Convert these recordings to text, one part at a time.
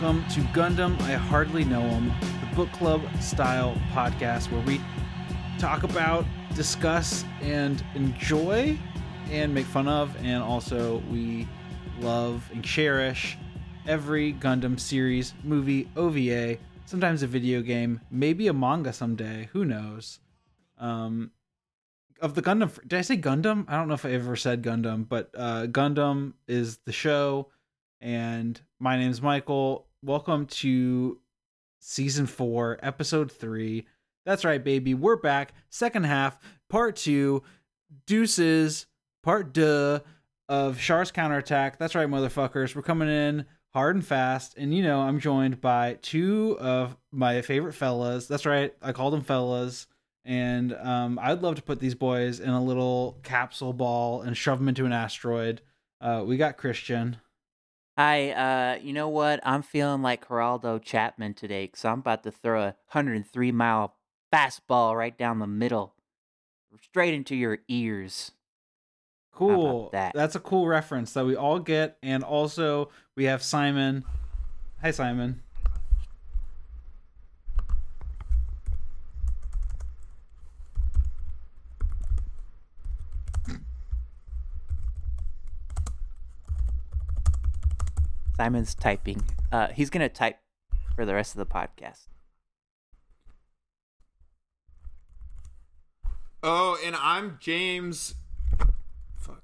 Welcome to Gundam I Hardly Know Him, the book club style podcast where we talk about, discuss, and enjoy and make fun of, and also we love and cherish every Gundam series, movie, OVA, sometimes a video game, maybe a manga someday, who knows. Um, of the Gundam. Did I say Gundam? I don't know if I ever said Gundam, but uh, Gundam is the show, and my name's Michael. Welcome to season four, episode three. That's right, baby. We're back. Second half, part two, deuces, part duh of Char's counterattack. That's right, motherfuckers. We're coming in hard and fast, and you know I'm joined by two of my favorite fellas. That's right, I called them fellas and um, I'd love to put these boys in a little capsule ball and shove them into an asteroid. Uh, we got Christian. Hi, uh, you know what? I'm feeling like Geraldo Chapman today because I'm about to throw a 103 mile fastball right down the middle, straight into your ears. Cool. that? That's a cool reference that we all get, and also we have Simon. Hi, Simon. Simon's typing. Uh, he's gonna type for the rest of the podcast. Oh, and I'm James. Fuck.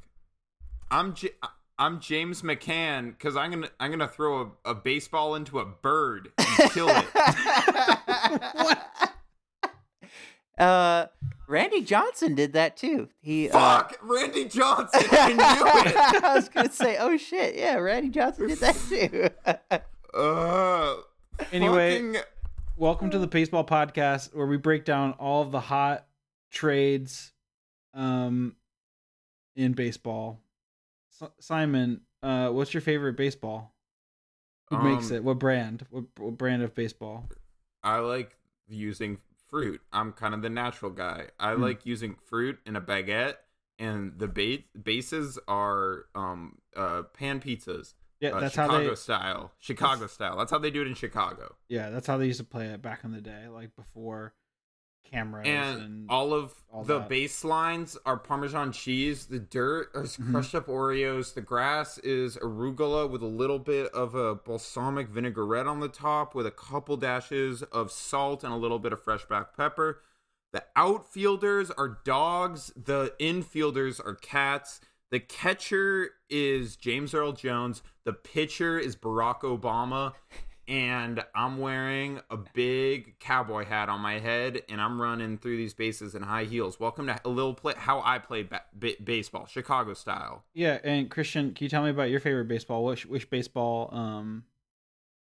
I'm J- I'm James McCann because I'm gonna I'm gonna throw a, a baseball into a bird and kill it. Uh, Randy Johnson did that too. He Fuck, Randy Johnson. I knew it. Uh, I was gonna say, oh shit, yeah, Randy Johnson did that too. Uh, Anyway, fucking- welcome to the Baseball Podcast, where we break down all of the hot trades, um, in baseball. S- Simon, uh, what's your favorite baseball? Who makes Um, it? What brand? What, what brand of baseball? I like using fruit. I'm kind of the natural guy. I Hmm. like using fruit in a baguette, and the ba- bases are um uh pan pizzas. Yeah, uh, that's Chicago how they. style. Chicago style. That's how they do it in Chicago. Yeah, that's how they used to play it back in the day, like before cameras and, And, all of all the that. baselines are Parmesan cheese. The dirt is Mhm. crushed up Oreos. The grass is arugula with a little bit of a balsamic vinaigrette on the top, with a couple dashes of salt and a little bit of fresh black pepper. The outfielders are dogs. The infielders are cats. The catcher is James Earl Jones. The pitcher is Barack Obama. And I'm wearing a big cowboy hat on my head, and I'm running through these bases in high heels. Welcome to a little play how I play ba- ba- baseball, Chicago style. yeah. And Christian, can you tell me about your favorite baseball? Which which baseball? Um,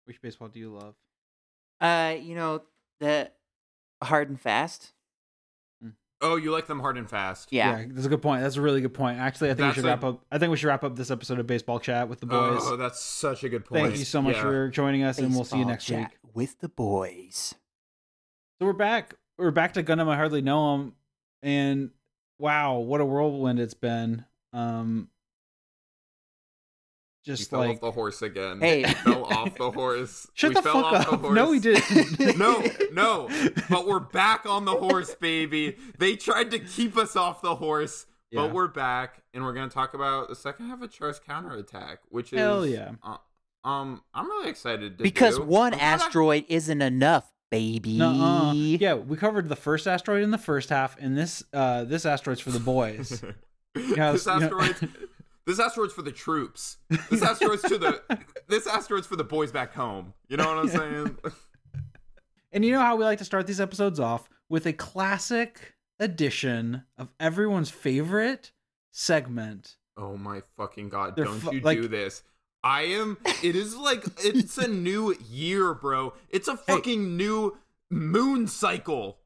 which baseball do you love? uh, you know the hard and fast. Oh, you like them hard and fast? Yeah. that's a good point. That's a really good point. Actually, I think we should a- wrap up. I think we should wrap up this episode of Baseball Chat with the boys. Oh, that's such a good point. Thank you so much Yeah. for joining us, and we'll see you next chat week. with the boys. So we're back. We're back to Gundam. I hardly know him, and wow, what a whirlwind it's been. Um, He just fell like off the horse again. Hey. He fell off the horse. shut We the fell fuck off the horse. No, we didn't. no, no. But we're back on the horse, baby. They tried to keep us off the horse, Yeah. but we're back, and we're gonna talk about the second half of Char's counterattack, which is Hell yeah. uh, um, I'm really excited to because do. one I'm kinda- asteroid isn't enough, baby. Nuh-uh. Yeah, we covered the first asteroid in the first half, and this uh this asteroid's for the boys. Yeah, this you know- asteroid's this asteroid's for the troops. This asteroid's to the this asteroid's for the boys back home. You know what I'm saying? And you know how we like to start these episodes off with a classic edition of everyone's favorite segment. Oh my fucking god! They're Don't fu- you like- do this? I am. It is like it's a new year, bro. It's a fucking new moon cycle.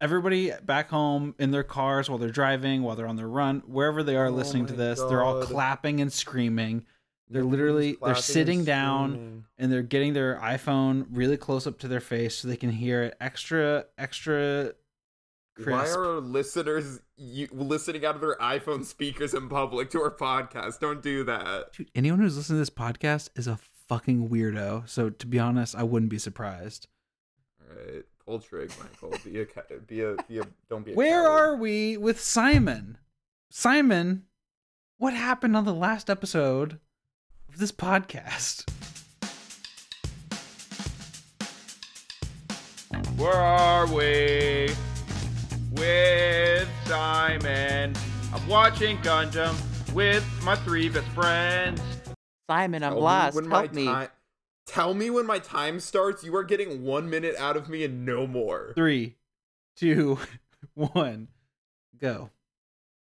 Everybody back home in their cars while they're driving, while they're on their run, wherever they are Oh listening to this, they're all clapping and screaming. They're literally they're sitting down and they're getting their iPhone really close up to their face so they can hear it extra extra crisp. Why are listeners you, listening out of their iPhone speakers in public to our podcast? Don't do that. Dude, anyone who's listening to this podcast is a fucking weirdo. So to be honest, I wouldn't be surprised. All right, pull trig, Michael. Be a, be a, be a. Don't be. A Where coward. are we with Simon? Simon, what happened on the last episode of this podcast? Where are we? With Simon. I'm watching Gundam with my three best friends. Simon, I'm oh, Tell me lost. when Help my me. ti- Tell me when my time starts. You are getting one minute out of me and no more. Three, two, one, go.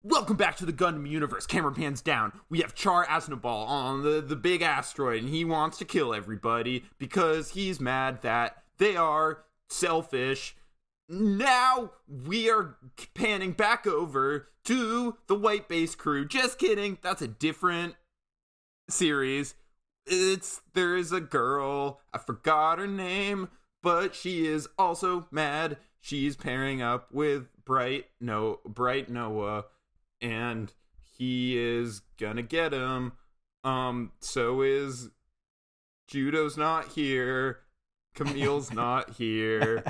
Welcome back to the Gundam universe. Camera pans down. We have Char Aznable on the, the big asteroid, and he wants to kill everybody because he's mad that they are selfish. Now we are panning back over to the White Base crew. Just kidding. That's a different series. It's there is a girl. I forgot her name, but she is also mad. She's pairing up with Bright No Bright Noa, and he is gonna get him. Um, so is Judau's not here. Camille's not here.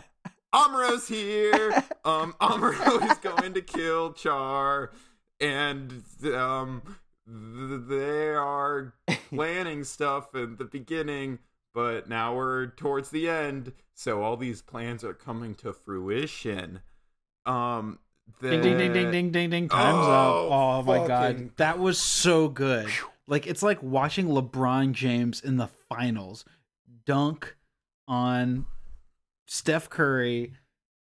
Amuro's here. Um, Amuro is going to kill Char, and um, they are planning stuff in the beginning, but now we're towards the end, so all these plans are coming to fruition. Um, Ding ding ding ding ding ding ding. Time's Oh, up. Oh my god, that was so good. Like it's like watching LeBron James in the finals dunk on Steph Curry.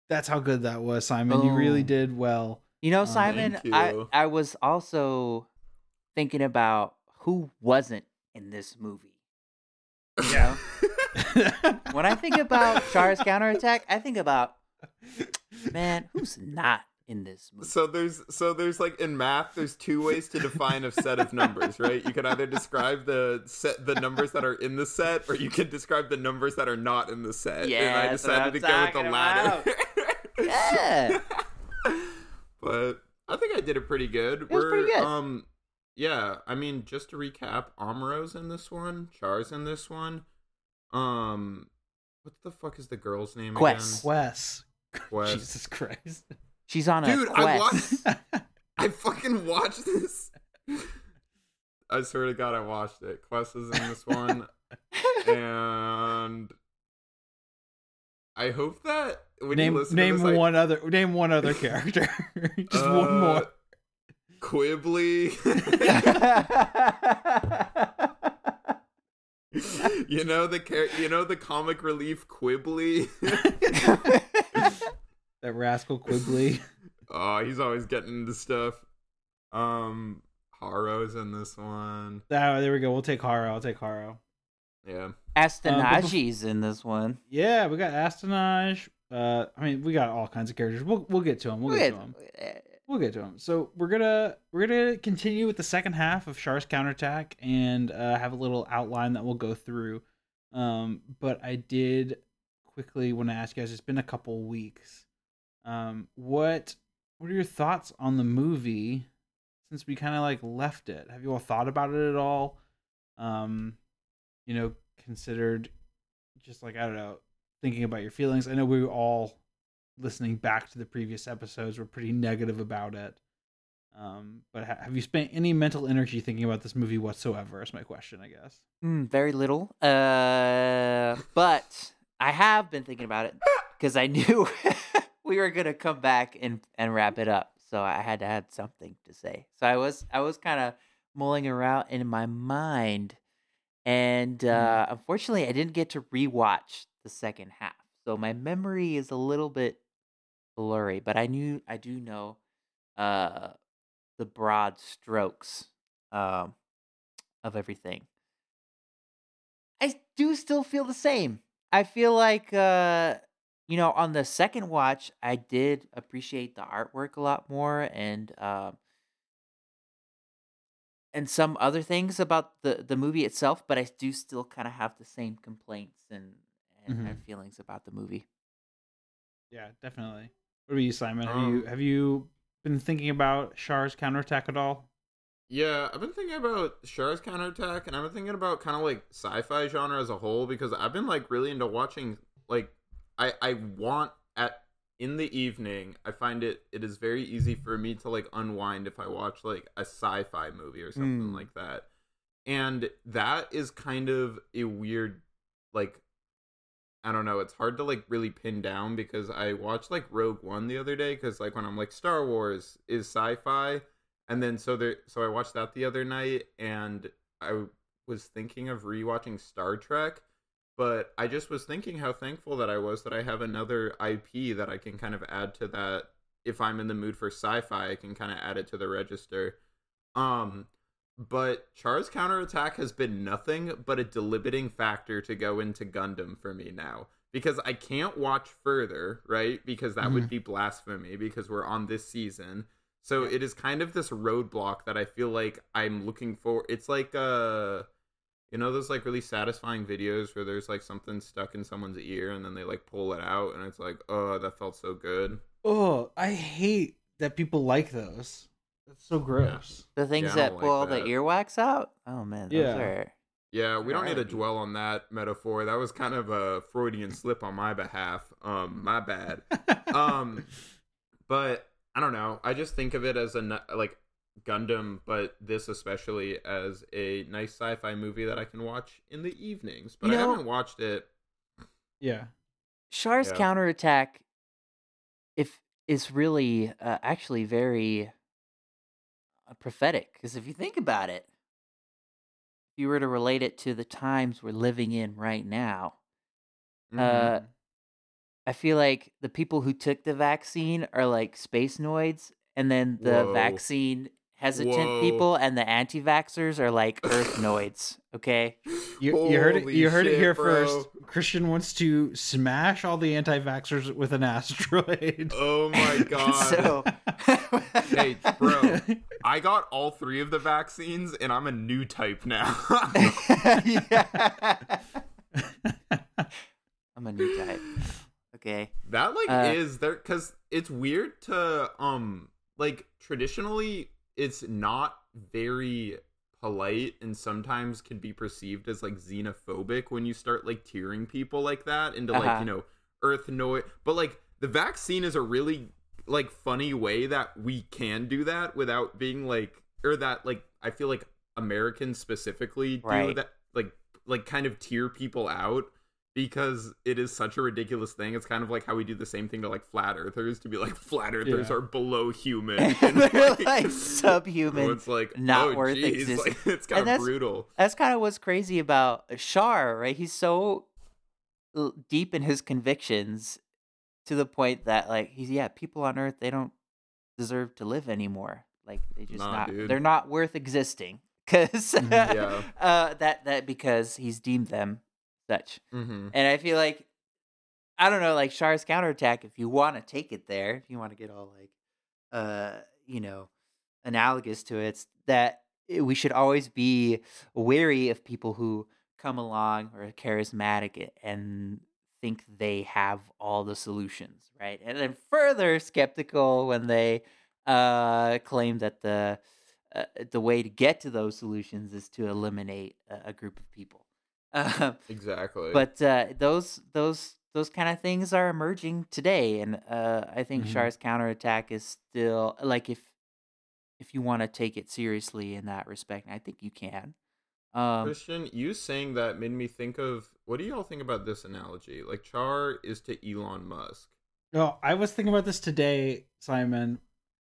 That's how good that was, Simon. You really did well. You know, Um, Simon, thank I. I was also thinking about who wasn't in this movie. Yeah. When I think about Char's counterattack, I think about, man, who's not in this movie? So there's so there's like in math there's two ways to define a set of numbers, right? You can either describe the set the numbers that are in the set or you can describe the numbers that are not in the set. Yeah, and I Yeah, that's what decided to go with the latter. Yeah. but I think I did it pretty good. It was pretty good. um yeah, I mean just to recap, Amuro's in this one, Char's in this one. Um what the fuck is the girl's name Quess. Wes. again? Quess. Jesus Christ. She's on a Dude, I watched I fucking watched this. I swear to God, I watched it. Quess is in this one, and I hope that when you name listen name to this, one other name one other character. Just I, one uh, more. Quibbly. you know the char- you know the comic relief Quibbly. That rascal Quigley. oh, he's always getting into stuff. Um, Haro's in this one. Ah, there we go. We'll take Haro. I'll take Haro. Yeah. Astonaige's in this one. Yeah, we got Astonaige. Uh, I mean, we got all kinds of characters. We'll we'll get to them. We'll get to them. We'll get to them. So we're gonna we're gonna continue with the second half of Char's counterattack and uh, have a little outline that we'll go through. Um, but I did quickly want to ask you guys. It's been a couple weeks. Um, what what are your thoughts on the movie since we kind of like left it? Have you all thought about it at all? Um, you know, considered just like I don't know, thinking about your feelings. I know we all listening back to the previous episodes were pretty negative about it. Um, but ha- have you spent any mental energy thinking about this movie whatsoever? Is my question, I guess. Mm, very little. Uh, but I have been thinking about it because I knew we were gonna come back and and wrap it up. So I had to add something to say. So I was I was kind of mulling around in my mind, and uh, unfortunately, I didn't get to rewatch the second half. So my memory is a little bit blurry, but I knew I do know uh, the broad strokes um, of everything. I do still feel the same. I feel like uh you know, on the second watch, I did appreciate the artwork a lot more and um and some other things about the the movie itself, but I do still kind of have the same complaints and and, and feelings about the movie. Yeah, definitely. What about you, Simon? Have you Um, have you been thinking about Char's counterattack at all? Yeah, I've been thinking about Char's counterattack, and I've been thinking about kind of like sci-fi genre as a whole because I've been like really into watching like I I want at in the evening. I find it it is very easy for me to like unwind if I watch like a sci-fi movie or something Hmm. like that, and that is kind of a weird like I don't know. It's hard to like really pin down because I watched like Rogue One the other day because like when I'm like Star Wars is sci-fi, and then so there so I watched that the other night and I was thinking of rewatching Star Trek, but I just was thinking how thankful that I was that I have another IP that I can kind of add to that. If I'm in the mood for sci-fi, I can kind of add it to the register. Um, but Char's counterattack has been nothing but a delimiting factor to go into Gundam for me now. Because I can't watch further, right? Because that would be blasphemy because we're on this season. So it is kind of this roadblock that I feel like I'm looking for. It's like uh you know those like really satisfying videos where there's like something stuck in someone's ear and then they like pull it out and it's like, "Oh, that felt so good." Oh, I hate that people like those. That's so gross. The things Yeah, I that don't pull like that. the earwax out. Oh man, those Yeah. are. Yeah, we don't need to Alrighty. dwell on that metaphor. That was kind of a Freudian slip on my behalf. Um, my bad. um but i don't know i just think of it as a n- like gundam but this especially as a nice sci-fi movie that i can watch in the evenings but You i know- haven't watched it yeah. Char's Yeah. counterattack, if is really uh, actually very prophetic. Because if you think about it, if you were to relate it to the times we're living in right now, Mm-hmm. Uh, I feel like the people who took the vaccine are like space noids, and then the Whoa. vaccine hesitant Whoa. people and the anti-vaxxers are like earth noids. Okay. You, you heard it. You heard it here bro. first. Christian wants to smash all the anti-vaxxers with an asteroid. oh my god so. Hey bro i got all three of the vaccines and i'm a new type now yeah. I'm a new type. Okay. That like Uh, is there because it's weird to um like traditionally it's not very polite and sometimes can be perceived as like xenophobic when you start like tearing people like that into like Uh-huh. you know earth noids but like the vaccine is a really like funny way that we can do that without being like or that like i feel like americans specifically do Right. that like like kind of tear people out because it is such a ridiculous thing. It's kind of like how we do the same thing to like flat earthers to be like flat earthers Yeah. are below human. And, They're like, like so subhuman. it's like not oh, worth geez, existing. Like, it's kind of that's- brutal. That's kind of what's crazy about Char, right? He's so deep in his convictions to the point that like he's yeah, people on Earth they don't deserve to live anymore. Like they just Nah, not dude. they're not worth existing because Mhm. Yeah. uh, that that because he's deemed them such. hmm And I feel like I don't know, like Char's counterattack, if you want to take it there, if you want to get all like uh, you know, analogous to it, it's that we should always be wary of people who come along or are charismatic and think they have all the solutions, right? And then further skeptical when they uh claim that the uh, the way to get to those solutions is to eliminate a, a group of people. Um, Exactly. but uh, those those those kind of things are emerging today, and uh, I think Mhm. Char's counterattack is still like if if you want to take it seriously in that respect, I think you can. Um, Christian, you saying that made me think of what do y'all think about this analogy? Like Char is to Elon Musk. No, I was thinking about this today, Simon,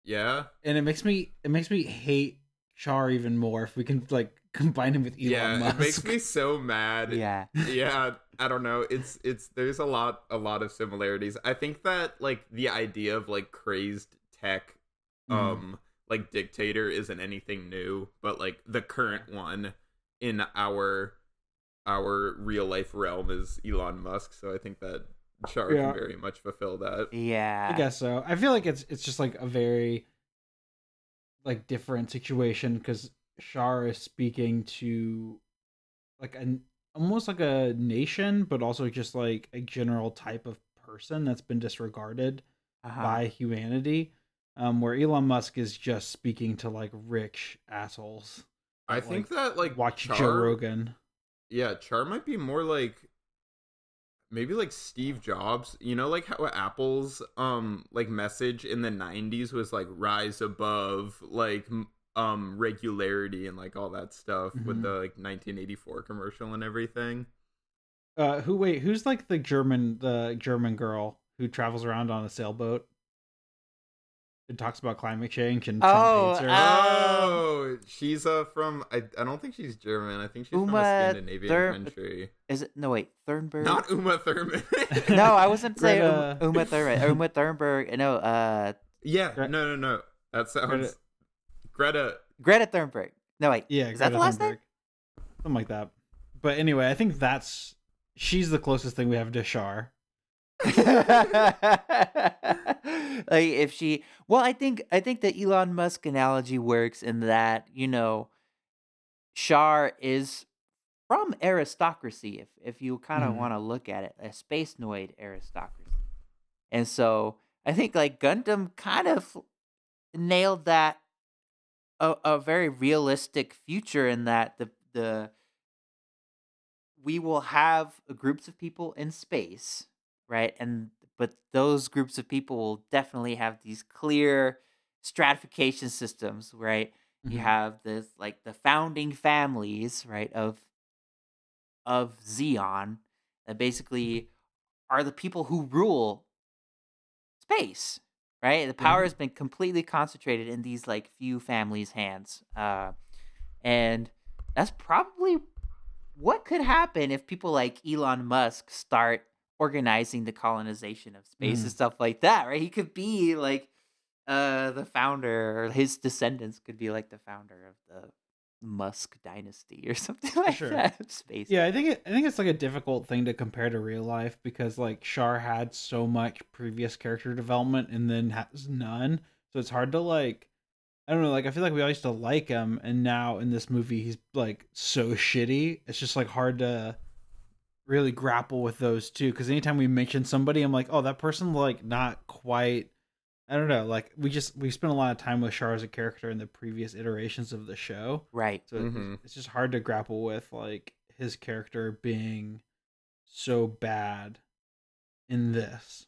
Yeah? and it makes me it makes me hate Char even more if we can like combine him with Elon yeah, Musk. it makes me so mad. yeah, yeah i don't know it's it's there's a lot a lot of similarities i think that like the idea of like crazed tech Mhm. um like dictator isn't anything new but like the current one in our our real life realm is elon musk so i think that char Yeah. can very much fulfill that yeah. I guess so. I feel like it's it's just like a very like different situation because Char is speaking to like an almost like a nation, but also just like a general type of person that's been disregarded Uh-huh. by humanity. Um, where Elon Musk is just speaking to like rich assholes. I Like, think that like Watch Char, Joe Rogan. Yeah, Char might be more like maybe like Steve Jobs. You know, like how Apple's um like message in the '90s was like rise above like um regularity and like all that stuff with Mhm. the like 1984 commercial and everything. Uh, who wait? Who's like the German the German girl who travels around on a sailboat and talks about climate change and Trump Oh, hates her? uh, Oh, she's uh from I, I don't think she's German. I think she's from Uma a Scandinavian Thur- country. Is it no wait Thurnberg? Not Uma Thurman. no, I wasn't saying Greta- Uma, Uma Thurman. Uma Thurnberg. No, uh, Yeah, Gre- no, no, no. That sounds Greta- Greta. Greta Thunberg. No wait. yeah, is that the Greta last Thunberg. name? Something like that. But anyway, I think that's she's the closest thing we have to Char. like if she well i think i think the elon musk analogy works in that you know char is from aristocracy if if you kind of Mhm. want to look at it a space noid aristocracy and so i think like gundam kind of nailed that a, a very realistic future in that the the we will have groups of people in space right and but those groups of people will definitely have these clear stratification systems right you Mhm. have this like the founding families right of of Zeon that basically are the people who rule space right the power Mhm. has been completely concentrated in these like few families hands uh and that's probably what could happen if people like Elon Musk start organizing the colonization of space Mm. and stuff like that, right? He could be like uh the founder or his descendants could be like the founder of the Musk dynasty or something like sure. that space. Yeah, I think it, I think it's like a difficult thing to compare to real life because like Char had so much previous character development and then has none, so it's hard to like. I don't know, like I feel like we all used to like him, and now in this movie he's like so shitty. It's just like hard to really grapple with those two because anytime we mention somebody, I'm like, oh, that person like not quite. I don't know, like we just we spent a lot of time with Char as a character in the previous iterations of the show. Right. So it's- Mhm. it's just hard to grapple with like his character being so bad in this,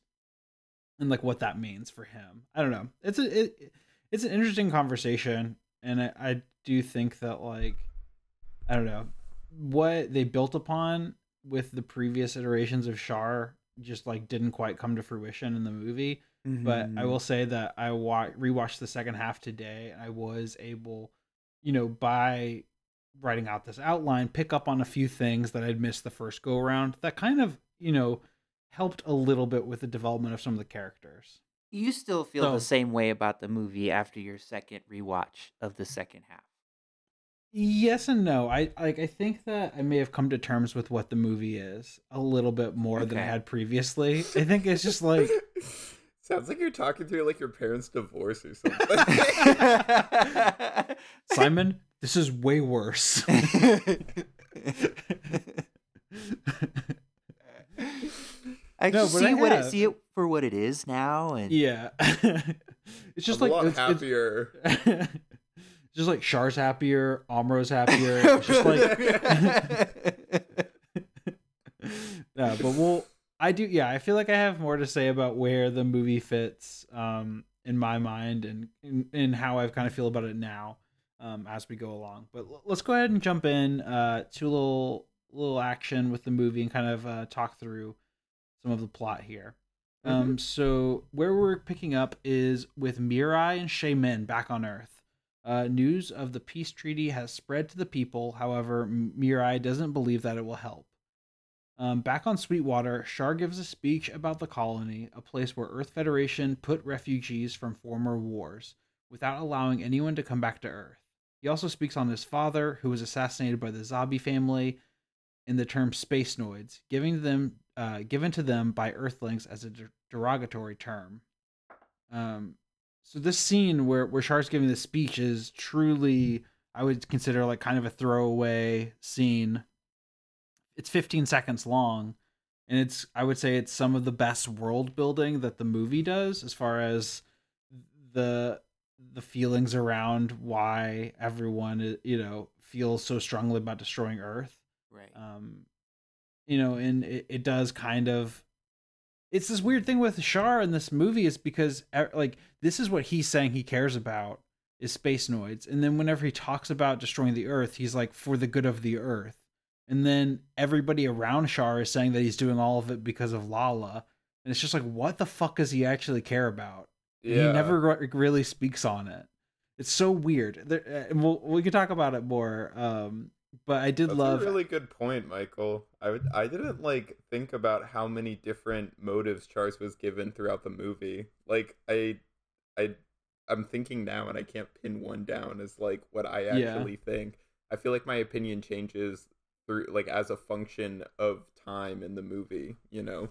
and like what that means for him. I don't know. It's a it, it's an interesting conversation, and I, I do think that like I don't know what they built upon with the previous iterations of Char just like didn't quite come to fruition in the movie but I Mhm. will say that I wa- rewatched the second half today, and I was able, you know, by writing out this outline, pick up on a few things that I'd missed the first go around. That kind of, you know, helped a little bit with the development of some of the characters. you still feel So- the same way about the movie after your second rewatch of the second half. Yes and no. I like. I think that I may have come to terms with what the movie is a little bit more than I had previously. I think it's just like Sounds like you're talking through like your parents' divorce or something. Simon. This is way worse. I No, see I what it see it for what it is now, and yeah, it's just I'm like a lot it's- it's- happier. Just like Char's happier, Amuro's happier. It's just like yeah, but we'll. I do. Yeah, I feel like I have more to say about where the movie fits um, in my mind and in, in how I kind of feel about it now um, as we go along. But l- let's go ahead and jump in uh, to a little little action with the movie and kind of uh, talk through some of the plot here. Um, so where we're picking up is with Mirai and Shaymin back on Earth. Uh, news of the peace treaty has spread to the people. However, Mirai doesn't believe that it will help. Um, back on Sweetwater, Char gives a speech about the colony, a place where Earth Federation put refugees from former wars, without allowing anyone to come back to Earth. He also speaks on his father, who was assassinated by the Zabi family, in the term space noids, giving them uh, given to them by Earthlings as a der- derogatory term. Um, so this scene where where Char's giving this speech is truly, I would consider like kind of a throwaway scene. It's 15 seconds long, and it's I would say it's some of the best world building that the movie does as far as the the feelings around why everyone you know feels so strongly about destroying Earth. Right. Um, you know, and it, it does kind of. It's this weird thing with Char in this movie is because like this is what he's saying he cares about is space noids, and then whenever he talks about destroying the Earth, he's like for the good of the Earth, and then everybody around Char is saying that he's doing all of it because of Lalah, and it's just like what the fuck does he actually care about? Yeah. He never re- really speaks on it. It's so weird. There, uh, and we'll, we can talk about it more. Um, but I did That's love a really good point, Michael. I would I didn't like think about how many different motives Charles was given throughout the movie. Like I I I'm thinking now and I can't pin one down as like what I actually yeah. think. I feel like my opinion changes through like as a function of time in the movie, you know.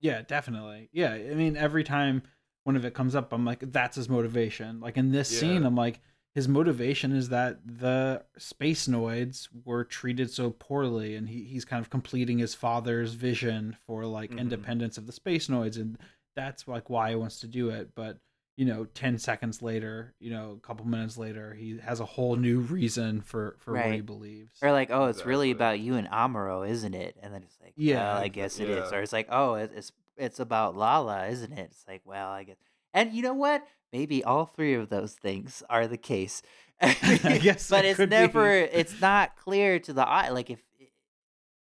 Yeah, definitely. Yeah, I mean every time one of it comes up, I'm like that's his motivation. Like in this yeah. scene, I'm like his motivation is that the space noids were treated so poorly and he, he's kind of completing his father's vision for like mm-hmm. independence of the space noids and that's like why he wants to do it but you know 10 seconds later you know a couple minutes later he has a whole new reason for for right. what he believes or like oh it's exactly. really about you and amuro isn't it and then it's like yeah well, i guess it yeah. is. or it's like oh it's it's about lala isn't it it's like well i guess and you know what maybe all three of those things are the case. I guess, but it's never. Be. It's not clear to the eye. Like if it,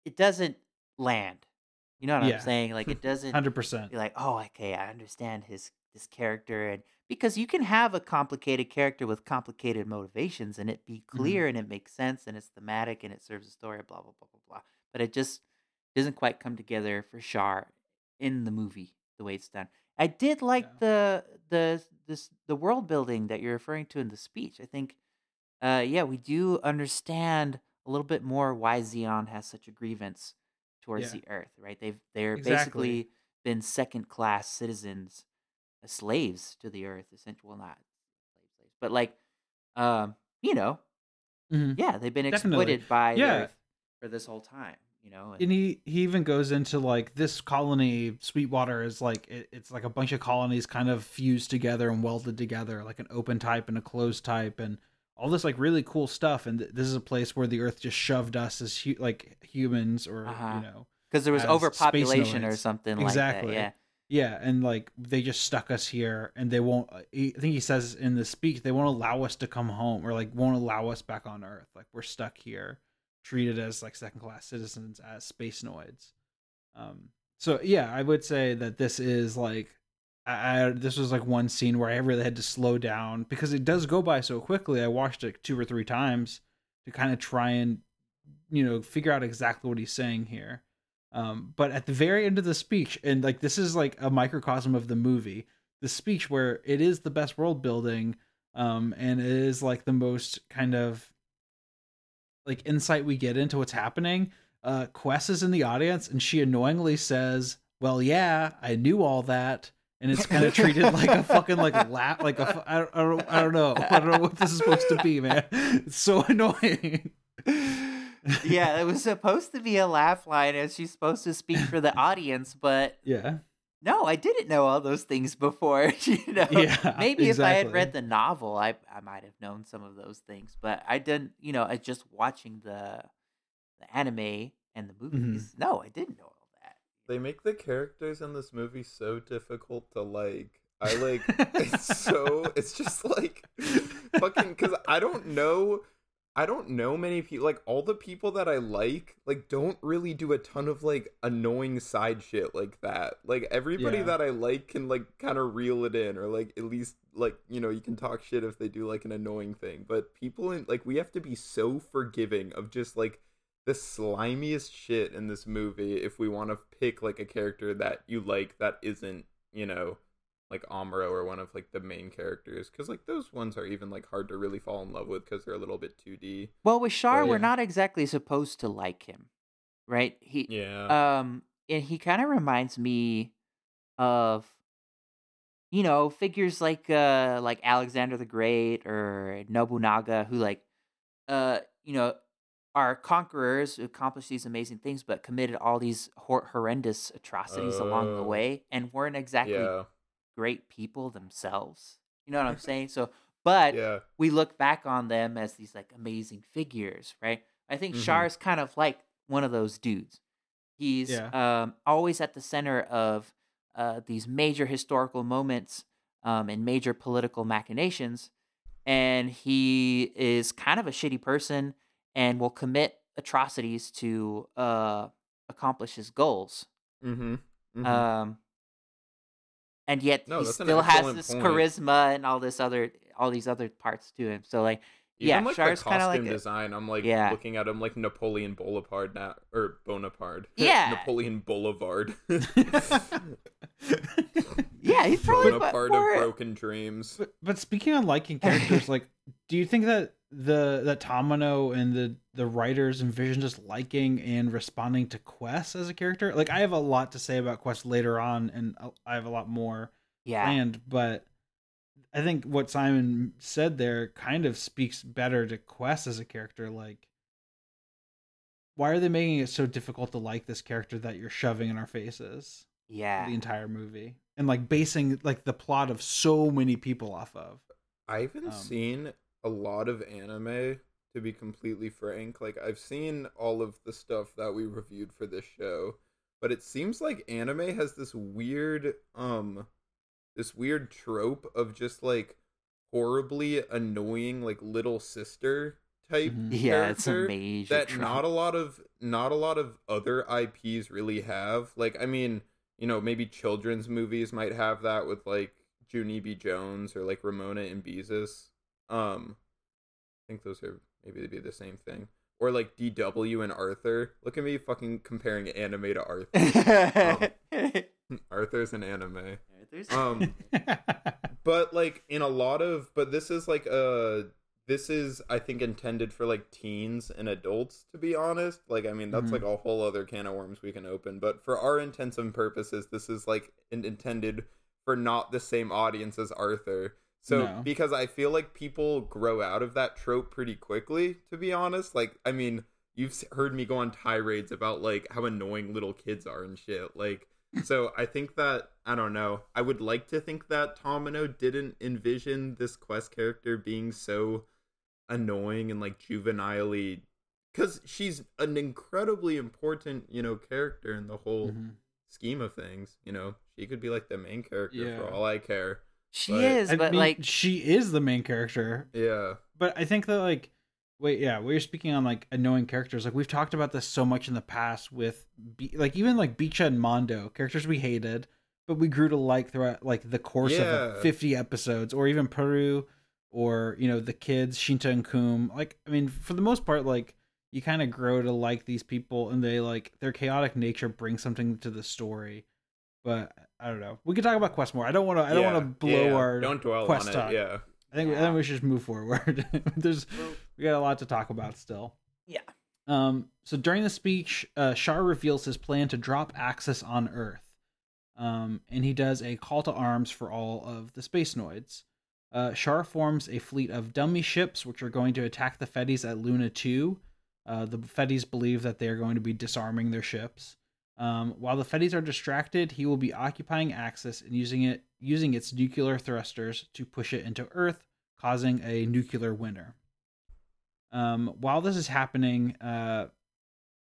it doesn't land, you know what yeah. I'm saying? Like it doesn't. Hundred percent. Like oh, okay, I understand his this character, and because you can have a complicated character with complicated motivations, and it be clear mm-hmm. and it makes sense and it's thematic and it serves a story, blah blah blah blah blah. But it just doesn't quite come together for Char in the movie the way it's done. I did like Yeah. the the this the world building that you're referring to in the speech. I think, uh, yeah, we do understand a little bit more why Zeon has such a grievance towards Yeah. the Earth, right? They've they're Exactly. basically been second class citizens, uh, slaves to the Earth, essentially. Well, not slaves, slaves, but like, um, you know, hmm yeah, they've been Definitely. exploited by the Earth for this whole time you know. And, and he he even goes into like this colony, Sweetwater is like it, it's like a bunch of colonies kind of fused together and welded together, like an open type and a closed type, and all this like really cool stuff. And th- this is a place where the Earth just shoved us as hu- like humans, or uh-huh. you know, because there was overpopulation or something exactly. like that. Yeah. Yeah, and like they just stuck us here, and they won't. Uh, I think he says in the speech they won't allow us to come home, or like won't allow us back on Earth. Like we're stuck here treated as like second class citizens as space noids. Um, so yeah, I would say that this is like I, I, this was like one scene where I really had to slow down because it does go by so quickly. I watched it two or three times to kind of try and you know figure out exactly what he's saying here. Um, but at the very end of the speech, and like this is like a microcosm of the movie, the speech where it is the best world building, um, and it is like the most kind of like insight we get into what's happening, uh, Quess is in the audience and she annoyingly says, "Well, yeah, I knew all that." And it's kind of treated like a fucking like a laugh, like a I don't, I don't I don't know I don't know what this is supposed to be, man. It's so annoying. yeah, it was supposed to be a laugh line, and she's supposed to speak for the audience, but yeah, no, I didn't know all those things before. you know, yeah, maybe exactly. if I had read the novel, I I might have known some of those things, but I didn't. You know, I just watching the the anime and the mm-hmm. movies. Mm-hmm. No, I didn't know all that. They make the characters in this movie so difficult to like. I like it's so it's just like fucking because I don't know I don't know many people like all the people that I like like don't really do a ton of like annoying side shit like that. Like everybody yeah. that I like can like kind of reel it in or like at least like you know you can talk shit if they do like an annoying thing. But people in like we have to be so forgiving of just like the slimiest shit in this movie if we want to pick like a character that you like that isn't, you know, like Amuro or one of like the main characters because like those ones are even like hard to really fall in love with because they're a little bit 2D. Well, with Char, we're not exactly supposed to like him, right? He yeah. Um, and he kind of reminds me of you know figures like uh like Alexander the Great or Nobunaga who like uh you know are conquerors who accomplished these amazing things, but committed all these hor- horrendous atrocities along the Oh. way, and weren't exactly Yeah. Great people themselves. You know what I'm saying? So, but Yeah. we look back on them as these like amazing figures, right? I think Mhm. is kind of like one of those dudes. He's Yeah. um, always at the center of uh, these major historical moments um, and major political machinations, and he is kind of a shitty person and will commit atrocities to uh, accomplish his goals. Mm-hmm. mm-hmm. Um, and yet No, he still has this point. charisma and all this other all these other parts to him. So like yeah, Even like Char's the kind of costume like design, I'm like Yeah. looking at him like Napoleon Bonaparte now, or Bonaparte. Yeah. Napoleon Boulevard. yeah, he's probably what- Bonaparte more, of broken dreams. But, but speaking on liking characters, like, do you think that the that Tomino and the the writers envision just liking and responding to Quess as a character? Like, I have a lot to say about Quess later on, and I have a lot more yeah, planned. But I think what Simon said there kind of speaks better to Quess as a character. Like, why are they making it so difficult to like this character that you're shoving in our faces yeah, the entire movie and like basing like the plot of so many people off of? I haven't Um, seen a lot of anime, to be completely frank. Like, I've seen all of the stuff that we reviewed for this show, but it seems like anime has this weird, um, this weird trope of just like horribly annoying, like little sister type Mhm. yeah. It's a character major that trope. not a lot of not a lot of other IPs really have. Like, I mean, you know, maybe children's movies might have that with like Junie B. Jones or like Ramona and Beezus. Um, I think those are maybe they'd be the same thing. Or like DW and Arthur. Look at me fucking comparing anime to Arthur. Arthur's an anime. There's- Um, but like in a lot of but this is like uh this is i think intended for like teens and adults to be honest like i mean that's Mhm. like a whole other can of worms we can open but for our intents and purposes this is like in- intended for not the same audience as arthur so No. because i feel like people grow out of that trope pretty quickly to be honest like i mean you've heard me go on tirades about like how annoying little kids are and shit like so I think that I don't know. I would like to think that Tomino didn't envision this quest character being so annoying and like juvenilely because she's an incredibly important, you know, character in the whole Mhm. scheme of things. You know, she could be like the main character Yeah. for all I care. She but- is, I but mean, like she is the main character, Yeah. but I think that like wait yeah we are speaking on like annoying characters like we've talked about this so much in the past with Be- like even like Beecha and Mondo characters we hated but we grew to like throughout like the course of like, 50 episodes or even Peru or you know the kids Shinta and Qum like I mean for the most part like you kind of grow to like these people and they like their chaotic nature brings something to the story. But I don't know we could talk about Quess more I don't want to I don't Yeah. want to blow Yeah. our Don't dwell Quess on talk. it. Yeah. I think, I think we should just move forward. There's Well- we got a lot to talk about still. yeah, Um, so during the speech, uh, Char reveals his plan to drop Axis on Earth, um, and he does a call to arms for all of the space noids. Uh, Char forms a fleet of dummy ships, which are going to attack the Fetties at Luna Two. Uh, the Fetties believe that they are going to be disarming their ships. Um, while the Fetties are distracted, he will be occupying Axis and using it using its nuclear thrusters to push it into Earth, causing a nuclear winter. Um, while this is happening, uh,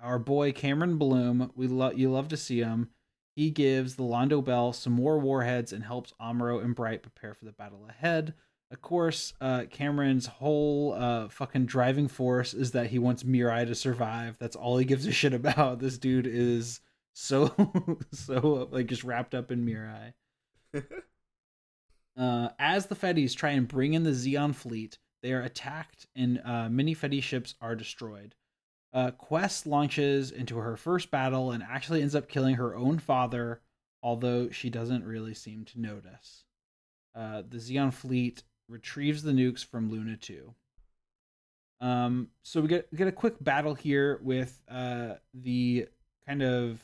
our boy Cameron Bloom, we love you love to see him. He gives the Londo Bell some more warheads and helps Amuro and Bright prepare for the battle ahead. Of course, uh, Cameron's whole uh, fucking driving force is that he wants Mirai to survive. That's all he gives a shit about. This dude is so so like just wrapped up in Mirai. Uh, as the Fetties try and bring in the Zeon fleet, they are attacked and uh, many Fetty ships are destroyed. Uh, Quess launches into her first battle and actually ends up killing her own father, although she doesn't really seem to notice. Uh, the Zeon fleet retrieves the nukes from Luna 2. Um, so we get get a quick battle here with uh, the kind of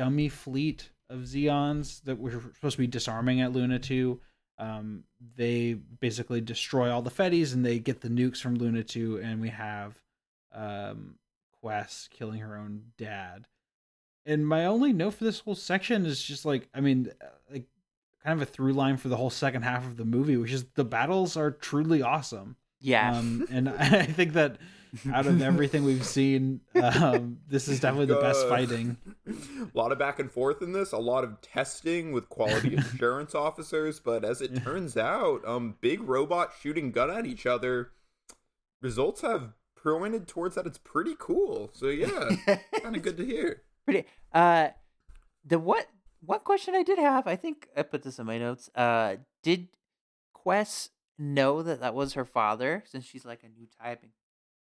dummy fleet of Zeons that we were supposed to be disarming at Luna 2. Um, they basically destroy all the Fetties and they get the nukes from Luna 2, and we have um, Quess killing her own dad. And my only note for this whole section is just like, I mean, uh, like kind of a through line for the whole second half of the movie, which is the battles are truly awesome. Yeah. Um, and I think that out of everything we've seen, um, this is definitely the best fighting. A lot of back and forth in this, a lot of testing with quality assurance officers, but as it turns out, um big robots shooting gun at each other, results have pointed towards that it's pretty cool. So yeah, kind of good to hear. Pretty. Uh, the what? One question I did have, I think I put this in my notes. Uh, did Quess know that that was her father since she's like a new type? And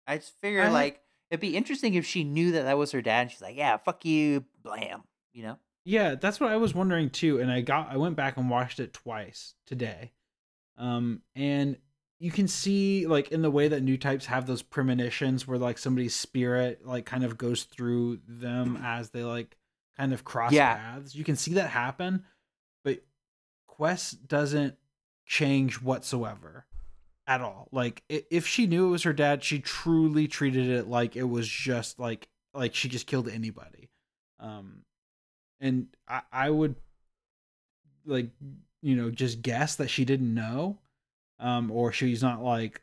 I just figure I- like it'd be interesting if she knew that that was her dad. and She's like, yeah, fuck you, blam. You know? Yeah, that's what I was wondering too. And I got I went back and watched it twice today. Um and you can see like in the way that new types have those premonitions where like somebody's spirit like kind of goes through them as they like kind of cross Yeah. paths. You can see that happen, but Quess doesn't change whatsoever at all. Like if she knew it was her dad, she truly treated it like it was just like like she just killed anybody. Um and I, I would like you know just guess that she didn't know um or she's not like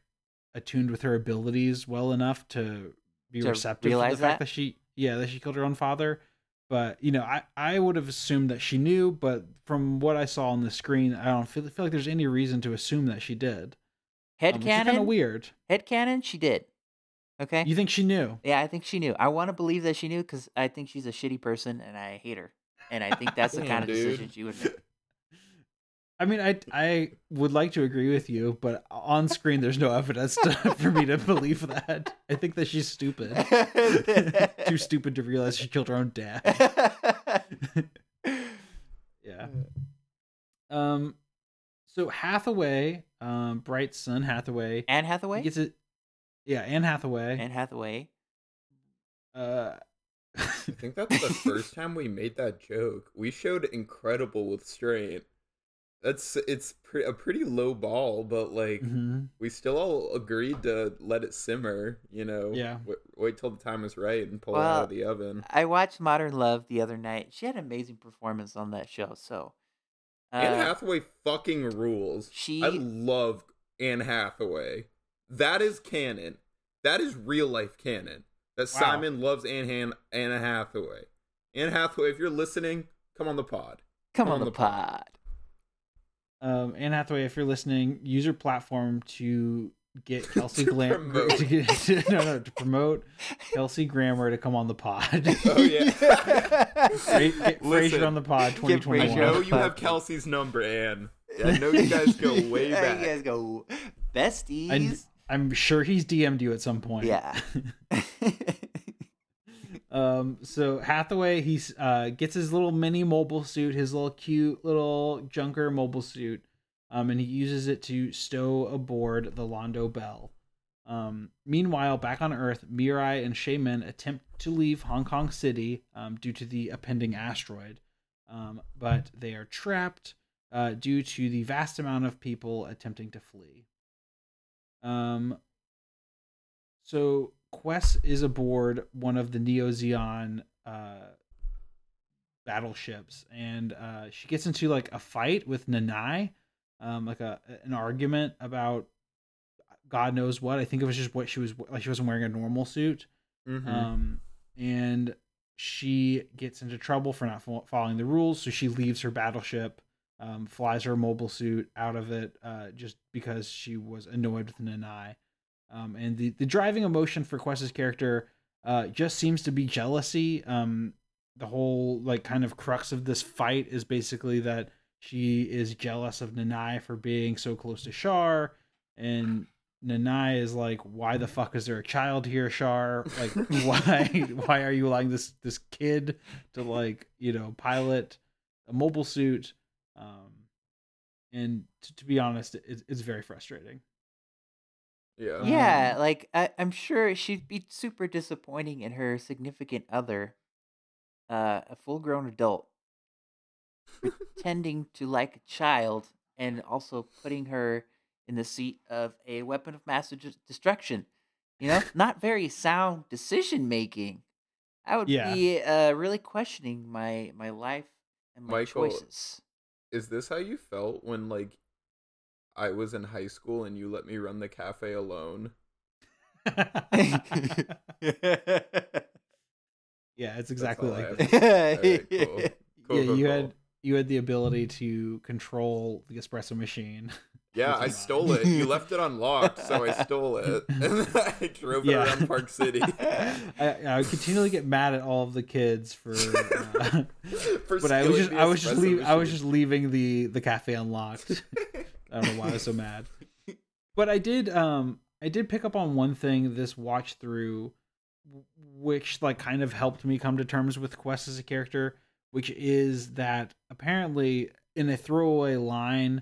attuned with her abilities well enough to be To receptive to the fact that? that she yeah that she killed her own father but you know i i would have assumed that she knew but from what i saw on the screen i don't feel, feel like there's any reason to assume that she did Head um, kind of weird Head canon. She did. Okay. you think she knew yeah, I think she knew. I want to believe that she knew because I think she's a shitty person and I hate her. And I think that's the Damn, kind of dude. decision she would make. I mean, I I would like to agree with you, but on screen there's no evidence to, for me to believe that. I think that she's stupid, too stupid to realize she killed her own dad. Yeah. Um. So Hathaway, um, Bright's son Hathaway, Anne he Hathaway. gets it. Yeah, Anne Hathaway. Anne Hathaway. uh. I think that's the first time we made that joke. We showed incredible with Strain. That's it's pre- a pretty low ball, but like mhm. we still all agreed to let it simmer. You know, Yeah. Wait, wait till the time is right and pull it out of the oven. I watched Modern Love the other night. She had an amazing performance on that show. So, uh, Anne Hathaway fucking rules. she- I love Anne Hathaway. That is canon. That is real life canon. That Wow. Simon loves Anne Han- Anna Hathaway. Anne Hathaway, if you're listening, come on the pod. come on the pod. Um, Anne Hathaway, if you're listening, use your platform to get Kelsey To Glam promote. to get to, no no to promote Kelsey Grammer to come on the pod. Oh yeah. Fra- get Frasier Listen, on the pod Get I 2021. Frasier know you have. Kelsey's number, Anne. I know you guys go way back. You guys go besties. And I'm sure he's DM'd you at some point. yeah. Um, so Hathaway, he's uh gets his little mini mobile suit, his little cute little junker mobile suit, um, and he uses it to stow aboard the Londo Bell. Um, meanwhile, back on Earth, Mirai and Shaman attempt to leave Hong Kong City um, due to the impending asteroid, um, but they are trapped uh, due to the vast amount of people attempting to flee. Um, so Quess is aboard one of the Neo Zeon uh, battleships, and uh, she gets into like a fight with Nanai, um, like a an argument about God knows what. I think it was just what she was like. She wasn't wearing a normal suit, Mhm. um, and she gets into trouble for not fo- following the rules. So she leaves her battleship, um, flies her mobile suit out of it, uh, just because she was annoyed with Nanai. Um, and the the driving emotion for Quess's character uh, just seems to be jealousy. Um, the whole like kind of crux of this fight is basically that she is jealous of Nanai for being so close to Char, and Nanai is like, "Why the fuck is there a child here, Char? Like, why why are you allowing this this kid to like you know pilot a mobile suit?" Um, and to, to be honest, it, it's very frustrating. yeah. yeah, Um, like I, I'm sure she'd be super disappointing in her significant other, uh, a full-grown adult, pretending to like a child and also putting her in the seat of a weapon of mass destruction. you know, not very sound decision making. I would Yeah. be uh, really questioning my my life and my Michael, choices. Is this how you felt when like I was in high school and you let me run the cafe alone? yeah, it's exactly like that. to Alright, cool. Cool, yeah, cool, you cool. had you had the ability to control the espresso machine. Yeah, I stole it. You left it unlocked, so I stole it. And then I drove it Yeah. around Park City. I, I continually get mad at all of the kids for, uh, For but I was just I was just leave, I was just leaving the the cafe unlocked. I don't know why I was so mad. But I did um I did pick up on one thing this watch through which like kind of helped me come to terms with Quess as a character, which is that apparently in a throwaway line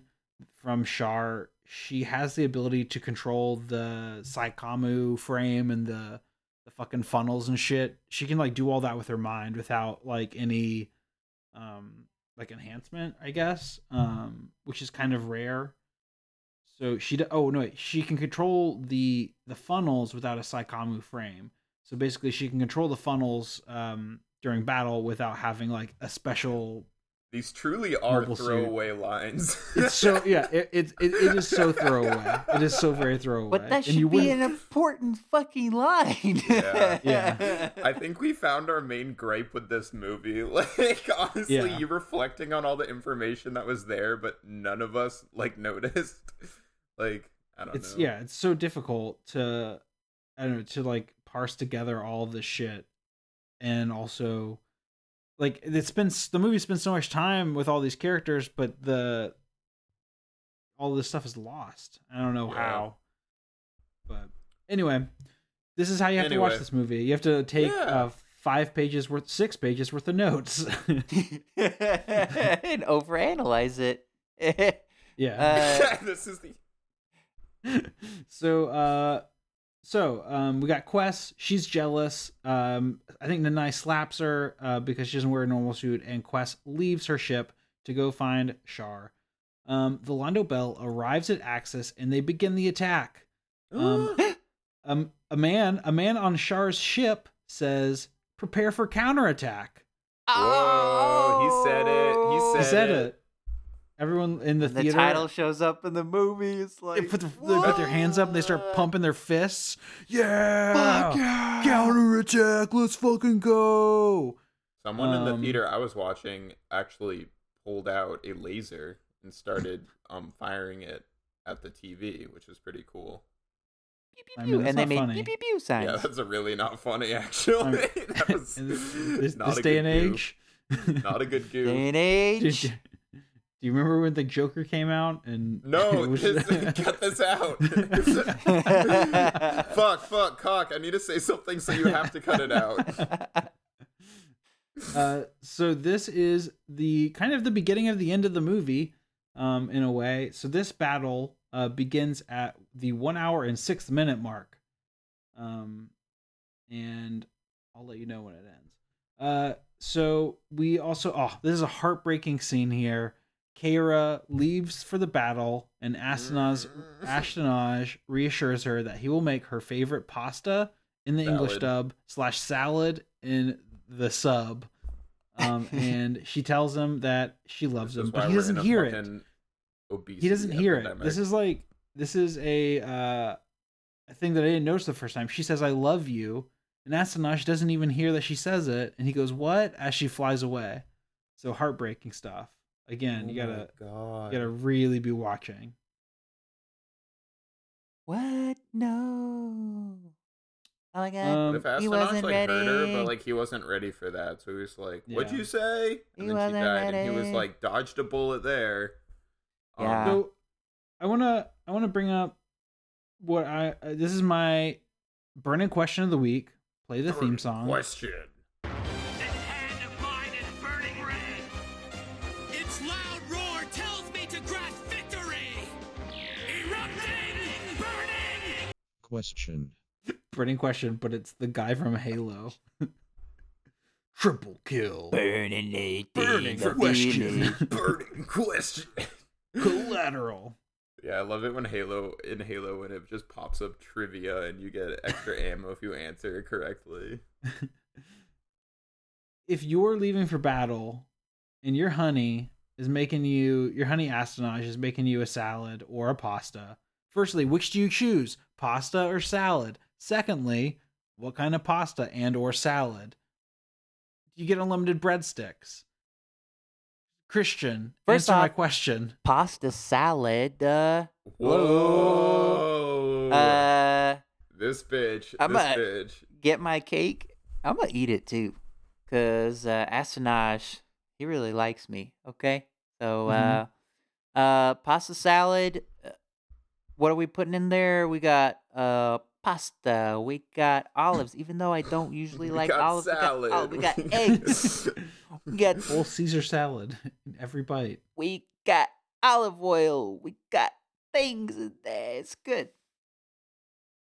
from Char, she has the ability to control the Psycommu frame and the the fucking funnels and shit. She can like do all that with her mind without like any um like enhancement, I guess. Um which is kind of rare. So she oh no, wait, she can control the the funnels without a Psycommu frame. So basically she can control the funnels um during battle without having like a special These truly are Mobile suit. throwaway lines. it's so yeah, it, it, it, it is so throwaway. It is so very throwaway. But that should you be wouldn't- an important fucking line. Yeah. Yeah. I think we found our main gripe with this movie. Like honestly, Yeah. you reflecting on all the information that was there, but none of us like noticed. Like I don't it's know. yeah it's so difficult to i don't know to like parse together all of this shit and also like it's been the movie spends so much time with all these characters but the all this stuff is lost i don't know Yeah. how but anyway this is how you have to watch this movie you have to take Yeah. uh five pages worth six pages worth of notes and overanalyze it. yeah Uh, this is the so uh so um we got Quess, she's jealous. Um I think Nanai slaps her uh because she doesn't wear a normal suit and Quess leaves her ship to go find Char. Um the Londo Bell arrives at Axis and they begin the attack. Um um a man a man on Char's ship says prepare for counterattack. Whoa, he said it. He He Said said it. it. Everyone in the the theater The title shows up in the movie. It's they like put, their, they put their hands up and they start pumping their fists. Yeah! Fuck yeah! counterattack let's fucking go Someone in the Um, theater I was watching actually pulled out a laser and started um firing it at the TV, which was pretty cool. Pew, pew, I mean, and they made funny. pew pew pew signs. Yeah, that's a really not funny actually. that was this, this, not this a day good and goof. age Not a good Day goof. and age. Do you remember when the joker came out and No, it was- this, cut this out. fuck, fuck, cock. I need to say something, so you have to cut it out. uh, so this is the kind of the beginning of the end of the movie um in a way so this battle uh begins at the one hour and six minute mark um and i'll let you know when it ends uh so we also oh this is a heartbreaking scene here Kayra leaves for the battle and Astonaige reassures her that he will make her favorite pasta in the English dub slash salad in the sub. Um, and she tells him that she loves This him, but he doesn't hear it. He doesn't hear it. This is like this is a uh, a thing that I didn't notice the first time. She says "I love you," and Astonaige doesn't even hear that she says it, and he goes "What?" as she flies away. So heartbreaking stuff. Again, you Oh gotta God. you gotta really be watching. what? No. Oh my god. Um, What if he Astonaige wasn't like heard her, but like he wasn't ready for that, so he was like, "What'd you say?" He And then she wasn't died, and he was like, "Dodged a bullet there." Um, Yeah. So I wanna I wanna bring up what I uh, this is my burning question of the week. Play the theme burning song. Question. Question. Burning question, but it's the guy from Halo. Triple kill. Burning late Burning question. Burning question. Collateral. Yeah, I love it when Halo in Halo when it just pops up trivia and you get extra ammo if you answer it correctly. if you're leaving for battle and your honey is making you your honey astonaige is making you a salad or a pasta firstly which do you choose pasta or salad secondly what kind of pasta and or salad do you get unlimited breadsticks christian First answer my question Pasta salad. Uh, Whoa! uh, this bitch. I'm this a- bitch. get my cake. I'm gonna eat it too, cause uh, Astonaige, he really likes me. Okay, so Mhm. uh, uh, pasta salad. What are we putting in there? We got uh pasta. We got olives. Even though I don't usually We like got olives, salad. we got, oh, we got eggs. we got whole caesar salad in every bite we got olive oil. We got things in there. It's good.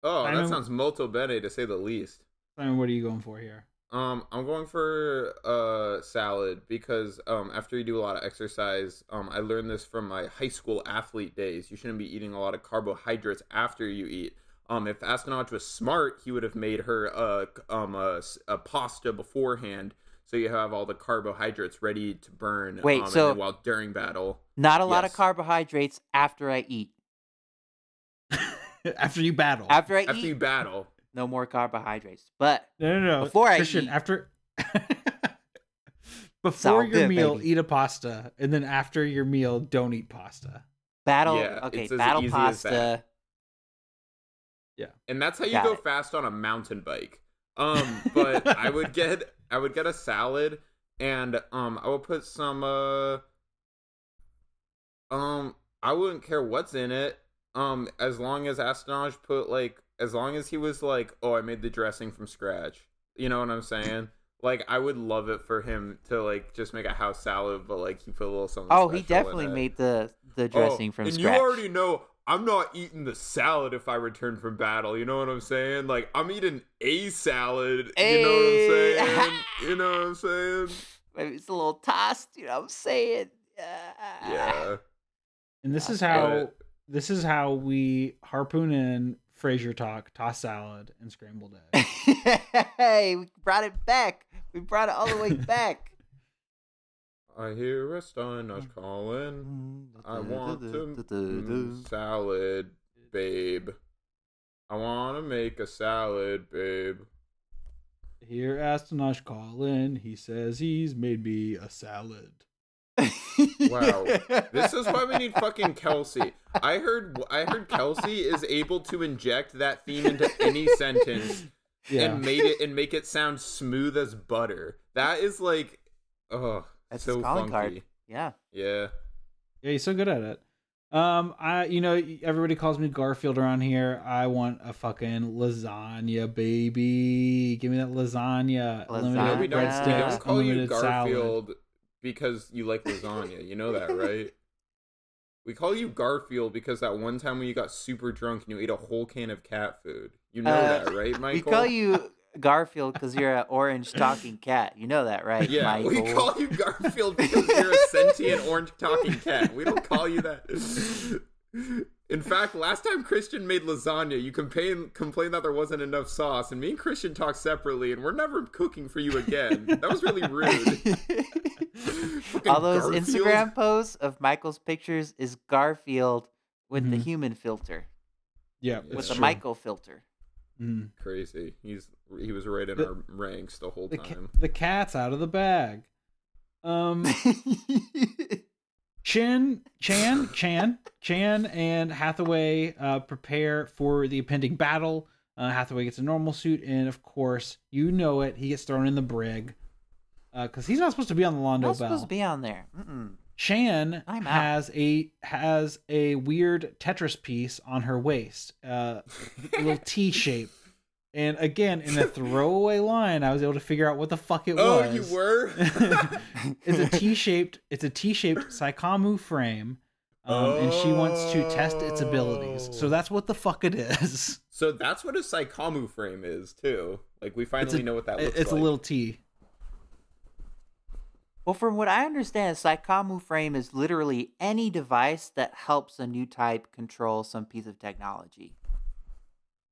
Oh, that Simon- sounds molto bene to say the least. Simon, what are you going for here Um, I'm going for uh salad because um after you do a lot of exercise, um I learned this from my high school athlete days. You shouldn't be eating a lot of carbohydrates after you eat. Um, if Astonaige was smart, he would have made her a um a, a pasta beforehand, so you have all the carbohydrates ready to burn. Wait, um, so- while during battle. Not a lot of carbohydrates after I eat. after you battle After I eat After eat, you battle, no more carbohydrates. But No, no, no. Before I eat. after before your good, meal, baby. eat a pasta, and then after your meal, don't eat pasta. battle, Yeah, okay, battle easy as that. pasta. and that's how you Got go it. fast on a mountain bike. Um, but I would get I would get a salad and um I would put some uh um I wouldn't care what's in it um as long as Astonaige put like as long as he was like oh I made the dressing from scratch you know what I'm saying like I would love it for him to like just make a house salad but like he put a little something Oh, he special in definitely it. made the the Oh, dressing from and scratch. you already know I'm not eating the salad if I return from battle. You know what I'm saying? Like I'm eating a salad. You know what I'm eh. saying? you know what I'm saying? Maybe it's a little tossed. You know what I'm saying? Yeah. yeah. And this is how good. this is how we harpoon in Frasier talk, toss salad, and scrambled egg. hey, we brought it back. We brought it all the way back. I hear a Steinach calling. I want to mm, salad, babe. I want to make a salad, babe. Here, Astonaige calling. He says he's made me a salad. Wow. This is why we need fucking Kelsey. I heard I heard Kelsey is able to inject that theme into any sentence Yeah, and made it and make it sound smooth as butter. That is like, oh, That's so his calling funky. card. Yeah. Yeah. yeah, he's so good at it. Um, I you know everybody calls me Garfield around here. I want a fucking lasagna, baby. Give me that lasagna. Lasagna. Unlimited we don't, we breadsticks, don't call you unlimited salad. Garfield because you like lasagna. You know that, right? We call you Garfield because that one time when you got super drunk and you ate a whole can of cat food. You know Uh, that, right, Michael? We call you Garfield because you're an orange talking cat. You know that, right, Yeah, Michael? we call you Garfield because you're a sentient orange talking cat. We don't call you that. In fact, last time Christian made lasagna, you complain complained that there wasn't enough sauce, and me and Christian talked separately, and we're never cooking for you again. That was really rude. All those Garfield. Instagram posts of Michael's pictures is Garfield with the Mhm. human filter, Yeah, With with it's the true. Michael filter. Mhm. Crazy. He's he was right in The- our ranks the whole The, ca- time. the cat's out of the bag. Um, Chin, Chan, Chan, Chan, and Hathaway uh, prepare for the impending battle. Uh, Hathaway gets a normal suit, and of course, you know it. He gets thrown in the brig because he's not supposed to be on the Londo Not Bell. supposed to be on there. Mm-mm. Chan has a has a weird Tetris piece on her waist, uh, a little T shape. And again, in a throwaway line, I was able to figure out what the fuck it Oh, was. Oh, you were? it's a T-shaped. It's a T-shaped Psycommu frame, um, and she wants to test its abilities. So Oh. that's what the fuck it is. so that's what a Psycommu frame is too. Like we finally a, know what that it- looks it's like. a little T. Well, from what I understand, Psycommu frame is literally any device that helps a new type control some piece of technology.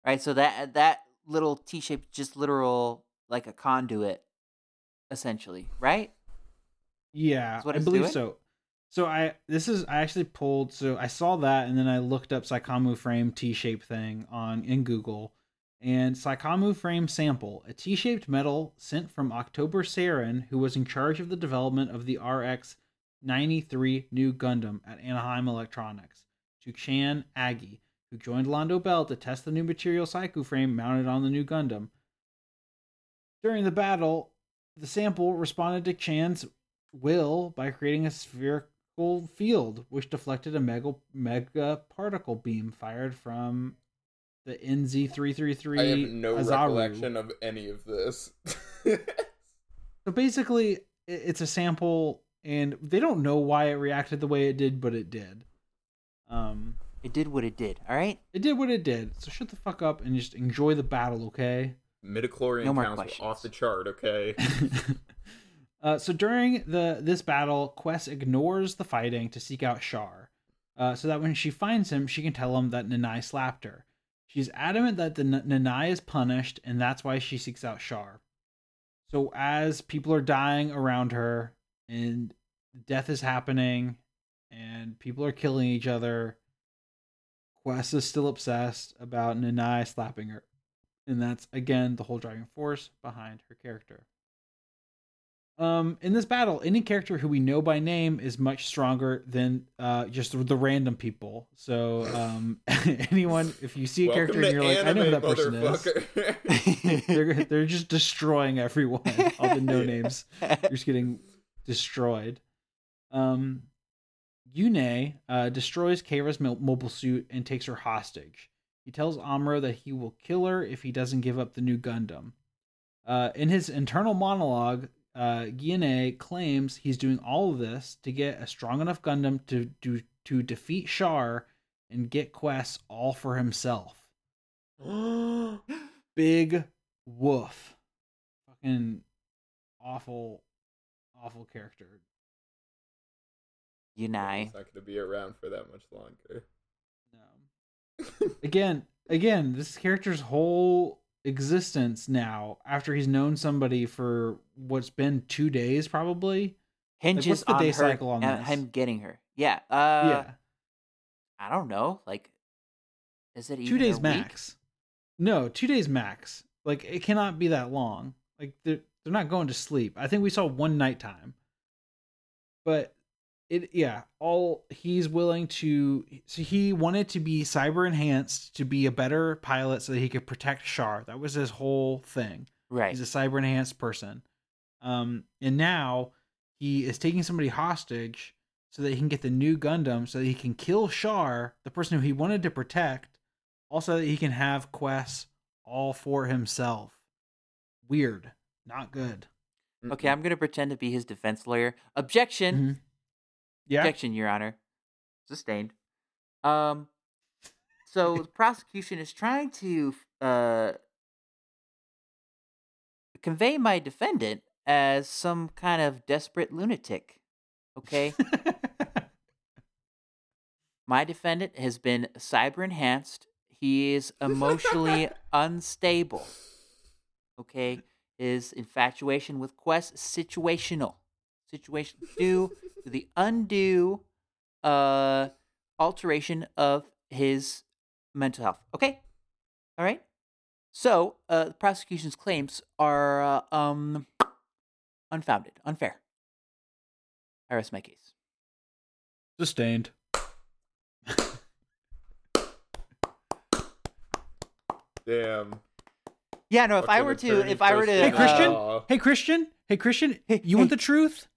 Right? So that that little T shape just literal like a conduit, essentially, right? Yeah, what I believe doing? so. So I this is I actually pulled so I saw that and then I looked up Psycommu frame T-shaped thing on in Google and Psycommu frame sample, a T-shaped metal sent from October Sarin, who was in charge of the development of the RX 93 Nu Gundam at Anaheim Electronics, to Chan Agi, who joined Londo Bell to test the new material Psycho frame mounted on the Nu Gundam. During the battle, the sample responded to Chan's will by creating a spherical field, which deflected a mega, mega particle beam fired from the NZ333 I have no Azieru. recollection of any of this. So basically, it's a sample, and they don't know why it reacted the way it did, but it did. Um, It did what it did, all right? it did what it did. So shut the fuck up and just enjoy the battle, okay? Midichlorian No more counts questions. off the chart, okay? uh, so during the this battle, Quess ignores the fighting to seek out Char, uh, so that when she finds him, she can tell him that Nanai slapped her. She's adamant that the N- Nanai is punished, and that's why she seeks out Char. So as people are dying around her, and death is happening, and people are killing each other, Quess is still obsessed about Nanai slapping her. And that's again the whole driving force behind her character. Um, in this battle, any character who we know by name is much stronger than uh, just the random people. So, um, anyone, if you see a Welcome character and you're like, I know who that person is, they're they're just destroying everyone. All the no names, you're just getting destroyed. Um, Gyunei uh, destroys Kayra's mobile suit and takes her hostage. He tells Amuro that he will kill her if he doesn't give up the Nu Gundam. Uh, in his internal monologue, uh, Gyunei claims he's doing all of this to get a strong enough Gundam to do to defeat Char and get quests all for himself. Big woof. Fucking awful, awful character. Unai. It's not going to be around for that much longer. No. again, again, this character's whole existence now, after he's known somebody for what's been two days, probably. Hinges the on day her, cycle on and this? him getting her. Yeah. Uh, yeah, I don't know. Like, is it two days week? max. No, two days max. Like it cannot be that long. Like they're they're not going to sleep. I think we saw one nighttime. But it yeah, all he's willing to so he wanted to be cyber enhanced to be a better pilot so that he could protect Char. That was his whole thing. Right. He's a cyber enhanced person. Um, and now he is taking somebody hostage so that he can get the Nu Gundam, so that he can kill Char, the person who he wanted to protect, also that he can have quests all for himself. Weird. Not good. Okay, I'm gonna pretend to be his defense lawyer. Objection. Mhm. Yeah. Objection, Your Honor. Sustained. Um, so the prosecution is trying to uh convey my defendant as some kind of desperate lunatic. Okay, my defendant has been cyber enhanced. He is emotionally unstable. Okay, his infatuation with Quess situational, situation due to the undue uh alteration of his mental health. Okay, all right. So uh, the prosecution's claims are uh, um unfounded, unfair. I rest my case. Sustained. Damn. Yeah, no. If I were to, if I were to, Hey, Christian? Uh, Hey Christian. Hey Christian. Hey, You want the truth?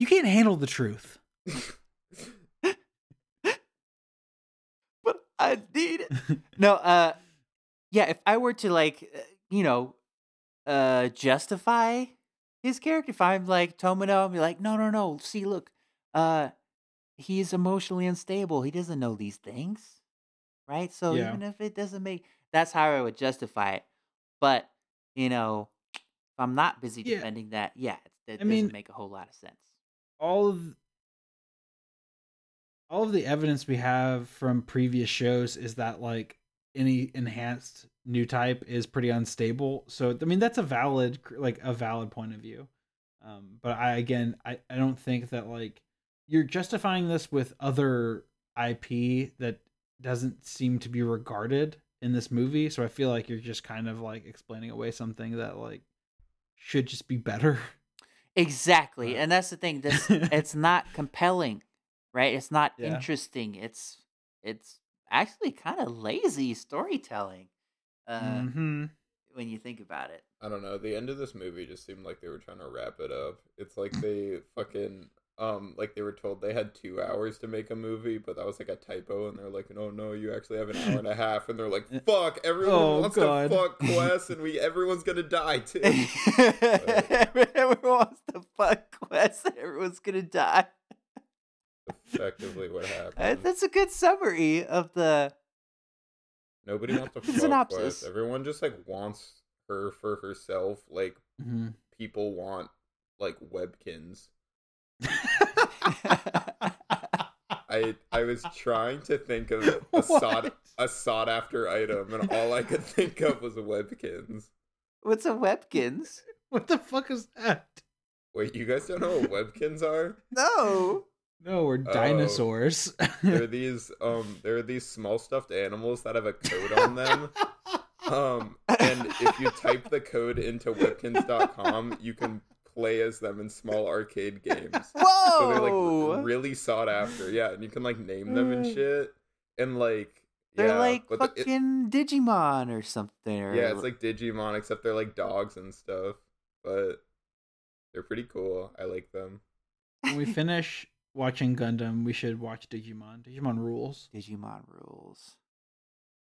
You can't handle the truth. but I need it. no, uh, yeah. If I were to like, uh, you know, uh, justify his character, if I'm like Tomino, I'd be like, no, no, no. See, look, uh, he's emotionally unstable. He doesn't know these things, right? So Yeah. even if it doesn't make, that's how I would justify it. But you know, if I'm not busy Yeah. defending that, yeah, it, that I doesn't mean- make a whole lot of sense. All of all of the evidence we have from previous shows is that like any enhanced new type is pretty unstable. So i mean that's a valid like a valid point of view. Um but i again i i don't think that like you're justifying this with other ip that doesn't seem to be regarded in this movie. So i feel like you're just kind of like explaining away something that like should just be better Exactly, and that's the thing. This it's not compelling, right? It's not Yeah. interesting. It's it's actually kind of lazy storytelling uh, mm-hmm. when you think about it. I don't know. The end of this movie just seemed like they were trying to wrap it up. It's like they fucking um like they were told they had two hours to make a movie, but that was like a typo, and they're like, "No, no, you actually have an hour and a half," and they're like, "Fuck, everyone Oh, wants God. to fuck Quess, and we everyone's gonna die too." Everyone wants to fuck Quess. and Everyone's gonna die. Effectively, what happened? That's a good summary of the. Nobody wants to fuck Synopsis. Quess. Everyone just like wants her for herself. Like Mm-hmm. people want like webkinz. I I was trying to think of a sought a sought after item, and all I could think of was webkinz. What's a Webkinz? What the fuck is that? Wait, you guys don't know what webkinz are? No. No, we're Oh. dinosaurs. They're these um they're these small stuffed animals that have a code on them. Um and if you type the code into webkinz.com, you can play as them in small arcade games. Whoa. So they're like really sought after. Yeah, and you can like name them and Mm. shit. And like They're yeah, like but the- it- fucking Digimon or something. Or Yeah, it's like Digimon, except they're like dogs and stuff. But they're pretty cool. I like them. when we finish watching Gundam, we should watch Digimon. Digimon rules. Digimon rules.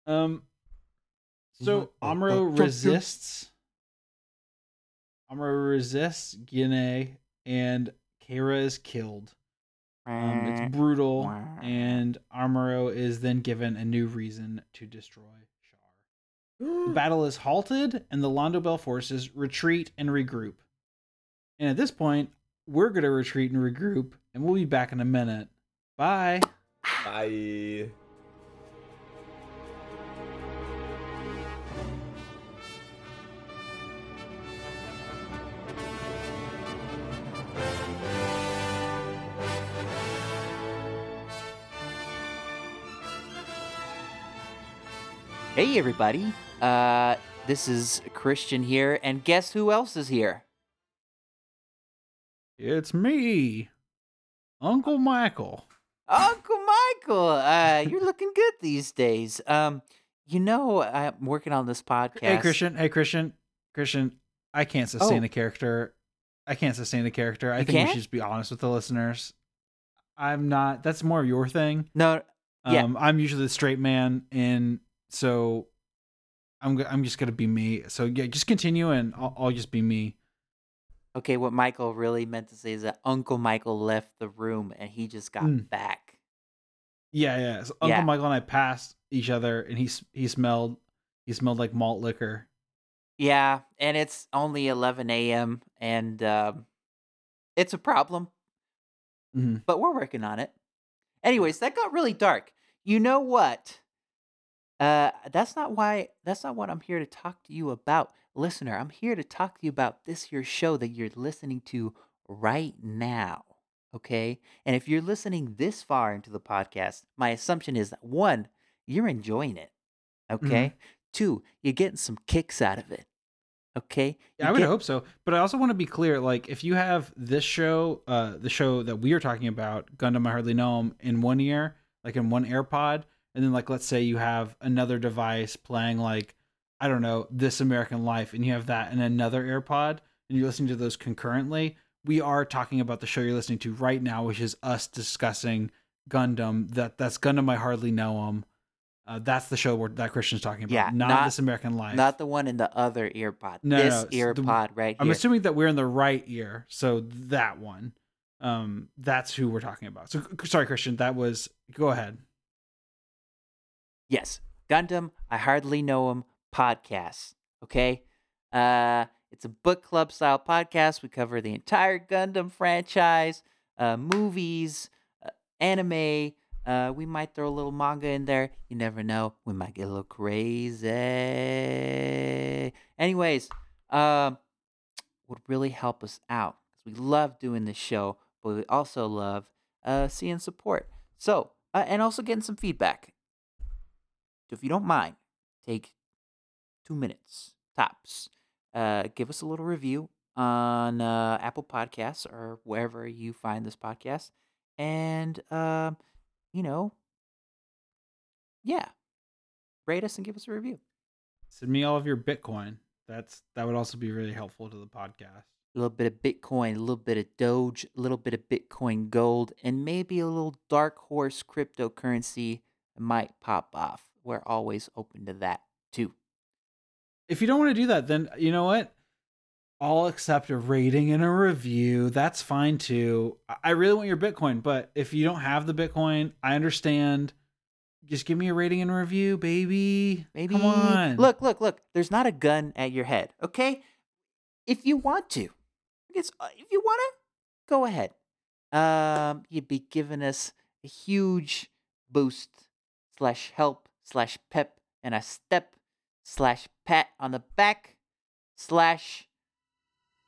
Um, so Digimon- Amuro resists. Amuro resists Gyunei, and Kayra is killed. Um, it's brutal, and Amuro is then given a new reason to destroy Char. The battle is halted, and the Londo Bell forces retreat and regroup. And at this point, we're going to retreat and regroup, and we'll be back in a minute. Bye. Bye. Hey everybody. Uh this is Christian here and guess who else is here? It's me, Uncle Michael. Uncle Michael. Uh you're looking good these days. Um you know I'm working on this podcast. Hey, Christian. Hey, Christian. Christian, I can't sustain Oh. a character. I can't sustain a character. I You think we can't? should just be honest with the listeners. I'm not. That's more of your thing. No, Yeah. Um, I'm usually the straight man, and so I'm. I'm just gonna be me. So yeah, just continue, and I'll, I'll just be me. okay, what Michael really meant to say is that Uncle Michael left the room and he just got Mm. back. Yeah, yeah. So Uncle Yeah. Michael and I passed each other, and he he smelled he smelled like malt liquor. Yeah, and it's only 11 a.m. and um, it's a problem, Mhm. but we're working on it. Anyways, that got really dark. You know what? Uh, that's not why. That's not what I'm here to talk to you about, listener. I'm here to talk to you about this here show that you're listening to right now. Okay, and if you're listening this far into the podcast, my assumption is that one, you're enjoying it. Okay. Two, you're getting some kicks out of it. Okay. Yeah, You I would get- hope so. But I also want to be clear, like if you have this show, uh, the show that we are talking about, Gundam I Hardly Know 'Em, in one ear, like in one AirPod, and then like let's say you have another device playing like I don't know, This American Life, and you have that in another AirPod, and you're listening to those concurrently. We are talking about the show you're listening to right now, which is us discussing Gundam. That that's Gundam I Hardly Know 'Em. Uh, that's the show where, that Christian's talking about, Yeah, not, not- This American Life. Not the one in the other ear pod. No, this no, it's ear the- pod right I'm here. assuming that we're in the right ear, so that one. Um, that's who we're talking about. So sorry, Christian. That was. Go ahead. Yes. Gundam, I hardly know him podcast. Okay. Uh It's a book club style podcast. We cover the entire Gundam franchise, uh, movies, uh, anime. Uh, we might throw a little manga in there. You never know. We might get a little crazy. Anyways, um, would really help us out because we love doing this show, but we also love uh, seeing support. So, uh, and also getting some feedback. So if you don't mind, take two minutes tops. Uh, give us a little review on uh, Apple Podcasts or wherever you find this podcast, and um, you know, yeah, rate us and give us a review. Send me all of your Bitcoin. That's that would also be really helpful to the podcast. A little bit of Bitcoin, a little bit of Doge, a little bit of Bitcoin Gold, and maybe a little dark horse cryptocurrency might pop off. We're always open to that too. If you don't want to do that, then you know what? I'll accept a rating and a review. That's fine too. I- I really want your Bitcoin, but if you don't have the Bitcoin, I understand. Just give me a rating and a review, baby. Maybe Come on. Look, look, look. There's not a gun at your head, okay? If you want to, it's, uh, if you want to, go ahead. Um, you'd be giving us a huge boost slash help slash pep and a step slash pat on the back slash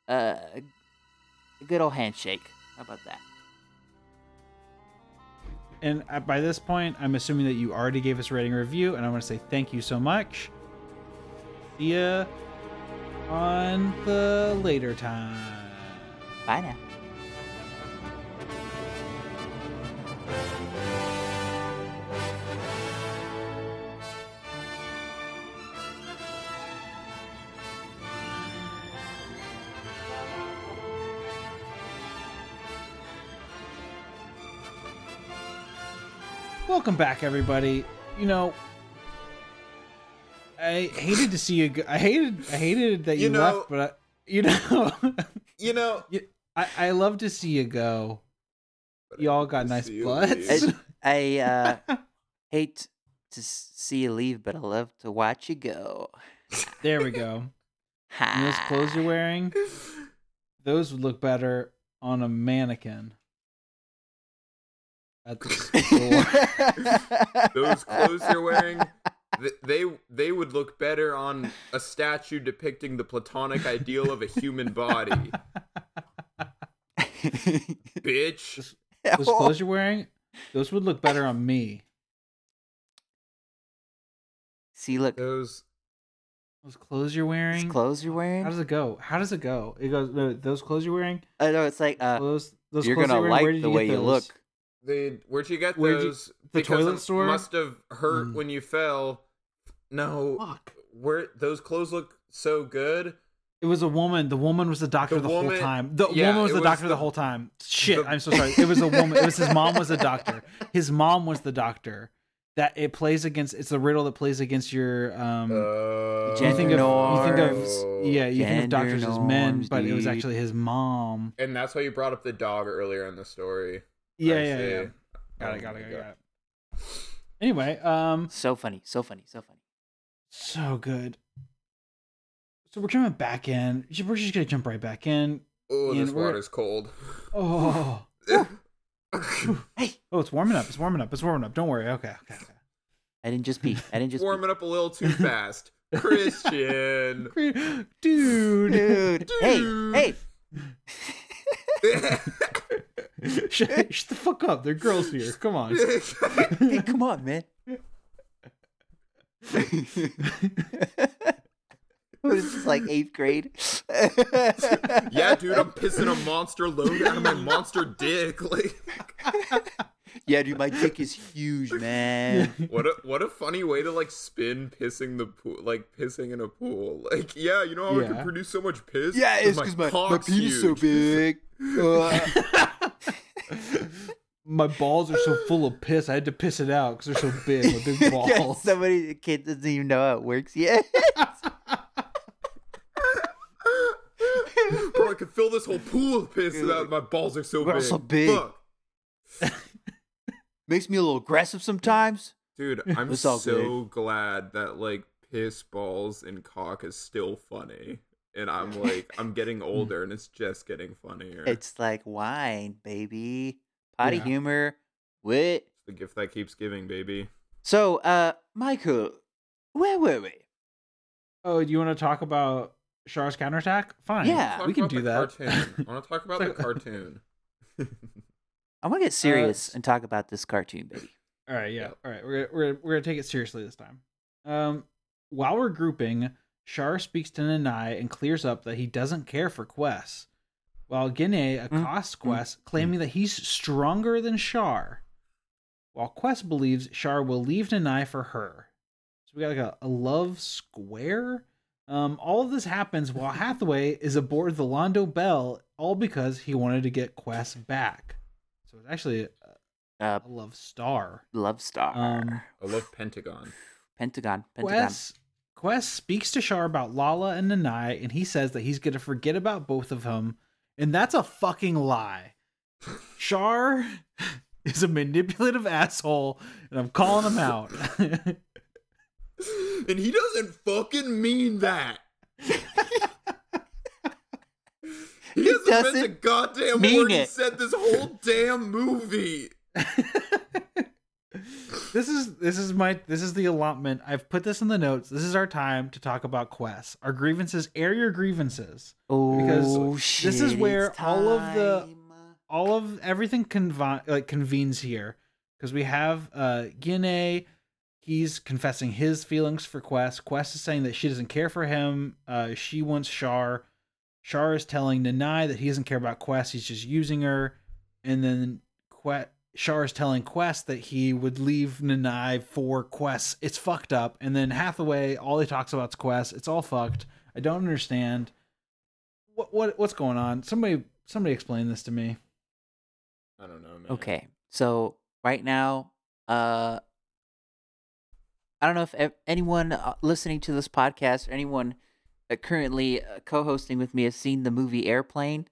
uh, a good old handshake. How about that? And uh, by this point, I'm assuming that you already gave us a rating review, and I want to say thank you so much. See ya on the later time. Bye now. Welcome back, everybody. You know, I hated to see you. Go- I hated. I hated that you, You know- left, but I, you know, You know, I I love to see you go. You all got nice see you butts. leave. I uh, hate to see you leave, but I love to watch you go. there we go. Those clothes you're wearing, those would look better on a mannequin. At the store. those clothes you're wearing, they they would look better on a statue depicting the platonic ideal of a human body. Bitch. those clothes you're wearing, those would look better on me. See, look, Those Those clothes you're these wearing. clothes you're wearing. How does it go? How does it go? It goes. Those clothes you're wearing. I know it's like uh, Those. Those you're clothes gonna you're wearing, where like the you way get you those? look. They where'd you get Where'd you- those? the Because toilet store? must have hurt Mm. when you fell. No, Fuck. where those clothes look so good. It was a woman. The woman was the doctor The the, woman- whole time. The yeah, woman was the was doctor the, the- whole time. Shit, the- I'm so sorry. It was a woman. It was his mom was the doctor. His mom was the doctor. That it plays against. It's the riddle that plays against your. um Uh, You think of you think of yeah you think of Gender doctors as men, norms, but it was actually his mom. and that's why you brought up the dog earlier in the story. Yeah, I yeah, see. yeah. Got it, got it, got it, got it. Anyway, um, So funny, so funny, so funny. so good. So we're jumping back in. We're just gonna jump right back in. Oh, And this we're- water's cold. Oh, Hey, oh, it's warming up. It's warming up. It's warming up. Don't worry. Okay, okay, okay. I didn't just pee. I didn't just pee. Warming up a little too fast. Christian. Great- Dude. dude. Hey, hey. shut, shut the fuck up. They're girls here. Come on. Hey, come on, man. what is this like eighth grade? yeah, dude, I'm pissing a monster load out of my monster dick. Like, yeah, dude, my dick is huge, man. what a what a funny way to like spin pissing the pool, like pissing in a pool. Like, yeah, you know how I can produce so much piss? Yeah, it's because my, my cock's penis is so big. Uh, My balls are so full of piss. I had to piss it out because they're so big. My big yeah, balls. somebody, the kid doesn't even know how it works yet. Bro, I could fill this whole pool of piss without my balls are so Bro, big. so big. Fuck. Makes me a little aggressive sometimes. Dude, I'm It's all so glad that like piss balls and cock is still funny. And I'm like, I'm getting older, and it's just getting funnier. It's like wine, baby. Potty Yeah. humor. Wit. It's the gift that keeps giving, baby. So, uh, Michael, where were we? Oh, do you want to talk about Char's counterattack? Fine. Yeah. Talk we can do that. Cartoon. I want to talk about the cartoon. I want to get serious s- and talk about this cartoon, baby. All right, yeah. All right, we're we're we're gonna take it seriously this time. Um, while we're grouping, Char speaks to Nanai and clears up that he doesn't care for Quess, while Gyunei accosts mm, Quess, claiming that he's stronger than Char. While Quess believes Char will leave Nanai for her, so we got like a, a love square. Um, all of this happens while Hathaway is aboard the Londo Bell, all because he wanted to get Quess back. So it's actually a, Uh, a love star. Love Star. Um, I love Pentagon. Pentagon. Pentagon. Quess Quess speaks to Char about Lalah and Nanai, and he says that he's gonna forget about both of them, and that's a fucking lie. Char is a manipulative asshole, and I'm calling him out. and he doesn't fucking mean that. He hasn't meant a doesn't goddamn mean word he said this whole damn movie. This is this is my this is the allotment. I've put this in the notes. This is our time to talk about quests. Our grievances, air your grievances. oh, shit, shit. this is where all of the- all of everything convi- like convenes here because we have uh Gyunei he's confessing his feelings for Quess. Quess is saying that she doesn't care for him. Uh she wants Char. Char is telling Nanai that he doesn't care about Quess, he's just using her. And then Quess Char is telling Quess that he would leave Nanai for Quess. It's fucked up. And then Hathaway, all he talks about is Quess. It's all fucked. I don't understand. What what what's going on? Somebody somebody explain this to me. I don't know, man. Okay, so right now, uh, I don't know if anyone uh, listening to this podcast or anyone uh, currently uh, co-hosting with me has seen the movie Airplane.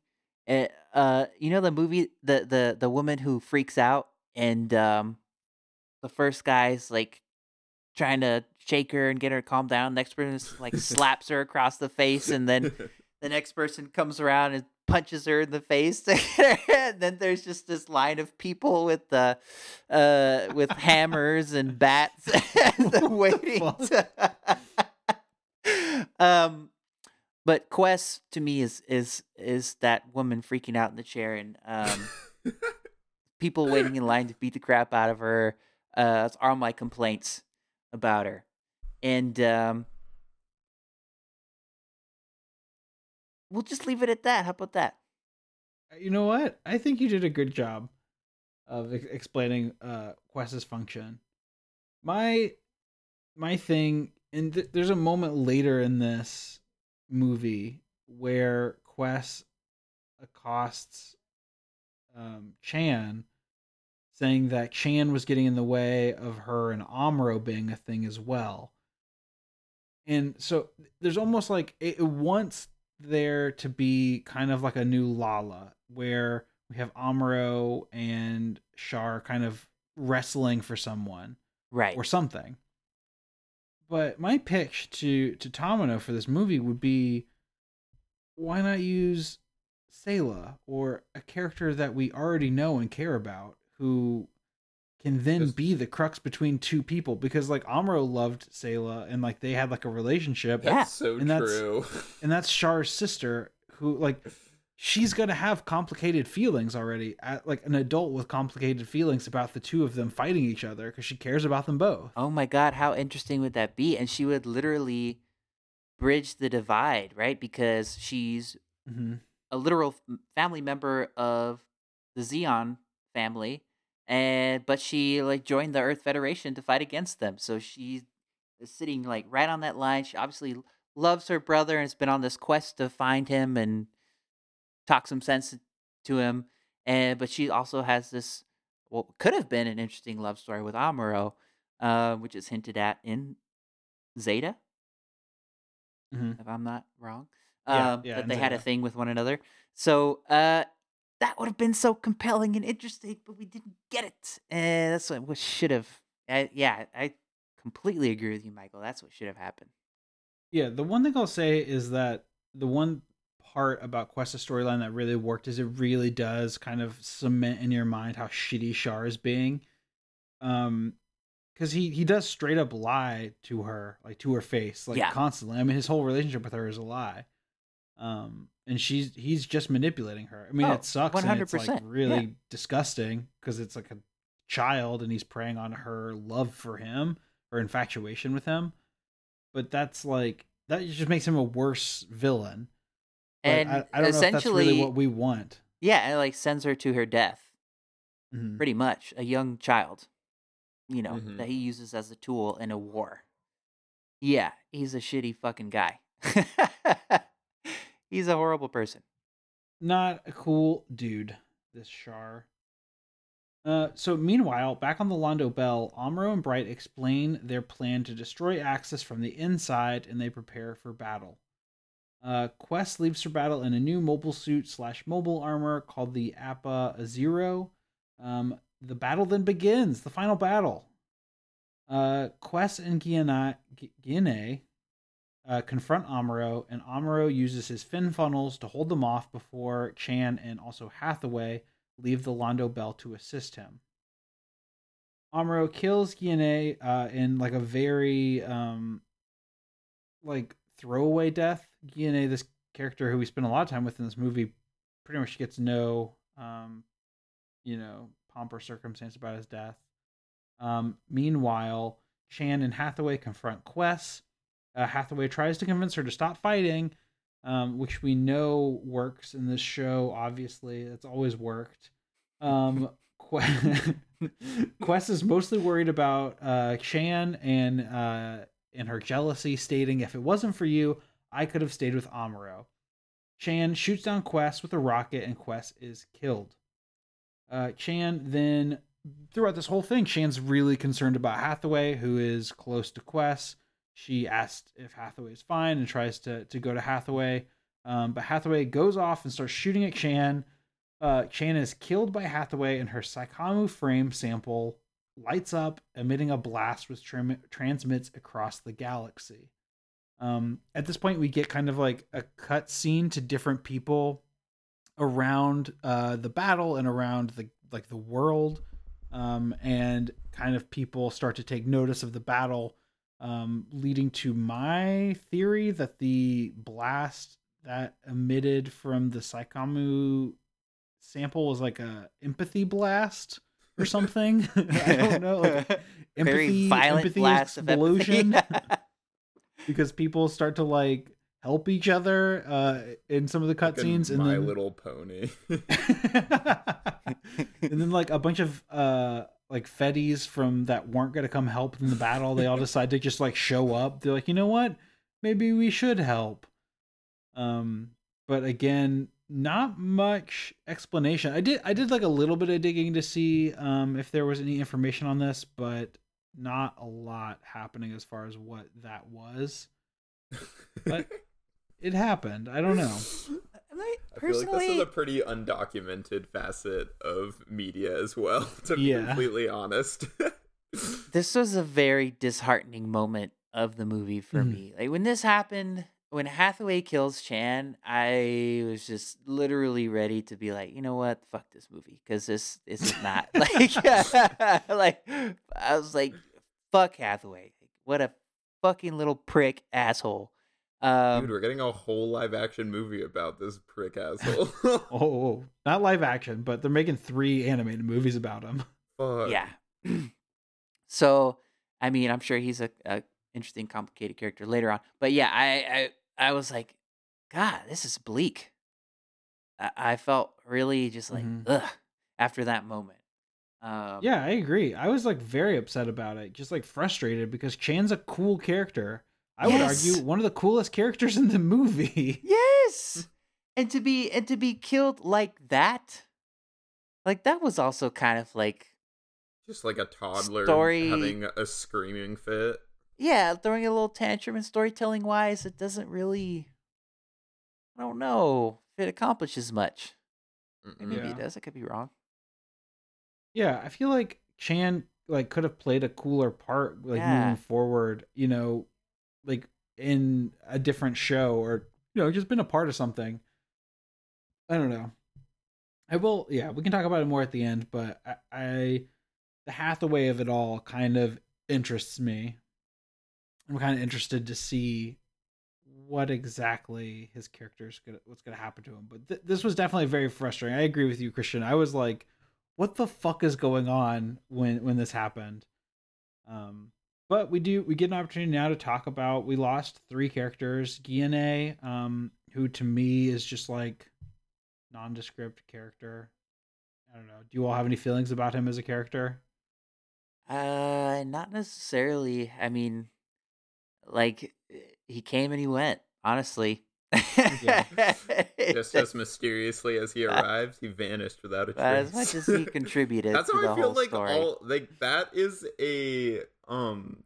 Uh, uh, you know the movie, the the the woman who freaks out and um, the first guy's like trying to shake her and get her to calm down. Next person is, like slaps her across the face, and then the next person comes around and punches her in the face and then there's just this line of people with the uh with hammers and bats waiting to... um but quest to me is is is that woman freaking out in the chair and um people waiting in line to beat the crap out of her uh that's all my complaints about her and um we'll just leave it at that. How about that? You know what? I think you did a good job of ex- explaining uh Quess's function. My my thing and th- there's a moment later in this movie where Quess accosts um Chan saying that Chan was getting in the way of her and Amuro being a thing as well. And so there's almost like it, it wants there to be kind of like a new Lalah where we have Amuro and Char kind of wrestling for someone Right. or something. But my pitch to to Tomino for this movie would be why not use Sayla or a character that we already know and care about who can then Just- be the crux between two people because like Amuro loved Sayla and like they had like a relationship Yeah. So and that's- true. and that's Char's sister who like she's gonna have complicated feelings already at like an adult with complicated feelings about the two of them fighting each other because she cares about them both Oh my god, how interesting would that be? And she would literally bridge the divide, right? Because she's mm-hmm. a literal family member of the Zeon family, and but she like joined the Earth Federation to fight against them. So she's sitting like right on that line. She obviously loves her brother and has been on this quest to find him and talk some sense to him. And but she also has this what could have been an interesting love story with Amuro, uh, which is hinted at in Zeta, Mhm. if I'm not wrong. Yeah, Um, yeah, that they had a thing with one another. So uh, that would have been so compelling and interesting, but we didn't get it. And that's what, what should have. I, yeah, I completely agree with you, Michael. That's what should have happened. yeah the one thing i'll say is that the one part about Quess's storyline that really worked is it really does kind of cement in your mind how shitty Char is being. Um, because he he does straight up lie to her, like to her face, like Yeah. constantly. I mean, his whole relationship with her is a lie. Um, and she's he's just manipulating her. I mean, Oh, it sucks. and it's like 100%, really yeah. disgusting because it's like a child and he's preying on her love for him or infatuation with him. But that's like that just makes him a worse villain. But and I, I don't know if that's essentially, really what we want. yeah, it like sends her to her death. Mhm. pretty much a young child you know Mhm. that he uses as a tool in a war yeah he's a shitty fucking guy he's a horrible person Not a cool dude, this Char. Uh, so meanwhile, back on the Londo Bell, Amuro and Bright explain their plan to destroy Axis from the inside, and they prepare for battle. Uh, Quess leaves for battle in a new mobile suit slash mobile armor called the Appa Zero. Um, the battle then begins, the final battle. Uh, Quess and Gu- uh, confront Amuro, and Amuro uses his fin funnels to hold them off before Chan and also Hathaway leave the Londo Bell to assist him. Amuro kills Gyunei uh, in like a very um, like throwaway death. Gyunei, this character who we spend a lot of time with in this movie, pretty much gets no um, you know pomp or circumstance about his death. Um, meanwhile, Chan and Hathaway confront Quess. Uh, Hathaway tries to convince her to stop fighting, um, which we know works in this show. Obviously, it's always worked. Um, Que- Quess is mostly worried about uh, Chan and uh, and her jealousy, stating, "If it wasn't for you, I could have stayed with Amuro." Chan shoots down Quess with a rocket, and Quess is killed. Uh, Chan then, throughout this whole thing, Chan's really concerned about Hathaway, who is close to Quess. She asked if Hathaway is fine and tries to to go to Hathaway, um, but Hathaway goes off and starts shooting at Chan. Uh, Chan is killed by Hathaway, and her Psycommu frame sample lights up, emitting a blast which transmits across the galaxy. Um, at this point, we get kind of like a cut scene to different people around uh, the battle and around the like the world, um, and kind of people start to take notice of the battle, um, leading to my theory that the blast that emitted from the Psycommu sample was like a empathy blast or something. I don't know, like very empathy, violent empathy blast of explosion empathy. because people start to like help each other uh, in some of the Like a cutscenes, and My then Little Pony. and then like a bunch of uh like fetties from that weren't gonna come help in the battle, they all decide to just like show up. They're like, you know what? Maybe we should help. Um, but again, not much explanation. I did I did like a little bit of digging to see um if there was any information on this, but not a lot happening as far as what that was. But it happened. I don't know. Like, I feel like this is a pretty undocumented facet of media as well, to be Yeah. completely honest. this was a very disheartening moment of the movie for Mhm. me. Like when this happened, when Hathaway kills Chan, I was just literally ready to be like, you know what, fuck this movie, because this this is not like like I was like, fuck Hathaway, what a fucking little prick asshole. Um, Dude, we're getting a whole live action movie about this prick asshole. Oh, not live action, but they're making three animated movies about him. Fuck. yeah. so, I mean, I'm sure he's a, a interesting, complicated character later on. But yeah, I I, I was like, God, this is bleak. I, I felt really just like Mhm. ugh after that moment. Um, Yeah, I agree. I was like very upset about it, just like frustrated because Chan's a cool character. I would argue one of the coolest characters in the movie. Yes. And to be and to be killed like that, like that was also kind of like Just like a toddler Story- having a screaming fit. Yeah, throwing a little tantrum and storytelling wise, it doesn't really I don't know if it accomplishes much. Maybe Yeah. it does. I could be wrong. Yeah, I feel like Chan like could have played a cooler part like Yeah. moving forward, you know, like in a different show or you know, just been a part of something. I don't know. I will, yeah, we can talk about it more at the end, but I, I the Hathaway of it all kind of interests me. I'm kind of interested to see what exactly his character's gonna what's gonna happen to him. But th- this was definitely very frustrating. I agree with you, Christian. I was like, what the fuck is going on when when this happened? Um, but we do we get an opportunity now to talk about we lost three characters. Gyunei, um, who to me is just like nondescript character. I don't know. Do you all have any feelings about him as a character? Uh, not necessarily. I mean, like he came and he went. Honestly. Yeah. Just as mysteriously as he arrived, he vanished without a But as trace. much as he contributed That's to how I feel like story. all like that is a um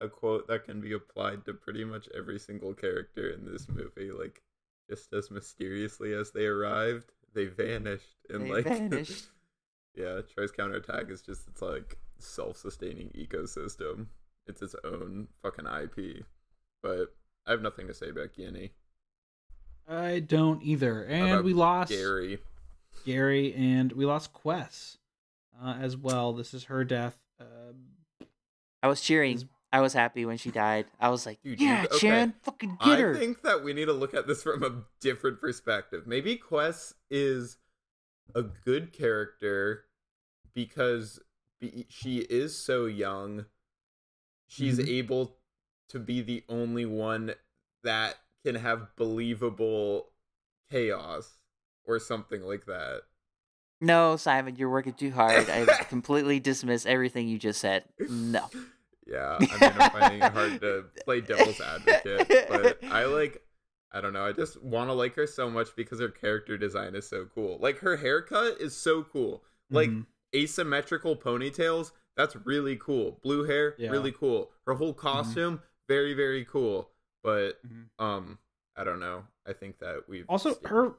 a quote that can be applied to pretty much every single character in this movie. Like just as mysteriously as they arrived, they vanished. And They like vanished. yeah, Troy's counterattack is just it's like self-sustaining ecosystem. It's its own fucking IP. But I have nothing to say about Gyunei. I don't either. And About we lost Gary. Gary, and we lost Quess uh, as well. This is her death. Uh, I was cheering. I was happy when she died. I was like, Dude, yeah, you- okay. Chan, fucking get her." I think that we need to look at this from a different perspective. Maybe Quess is a good character because be, she is so young. She's Mhm. able to be the only one that can have believable chaos or something like that. No, Simon, you're working too hard. I completely dismiss everything you just said. No. Yeah, I mean, I'm finding it hard to play devil's advocate, but I like, I don't know, I just want to like her so much because her character design is so cool. Like, her haircut is so cool. Like, mhm. asymmetrical ponytails, that's really cool. Blue hair, Yeah. really cool. Her whole costume, very, very cool. But, Mhm. um, I don't know. I think that we've also seen- her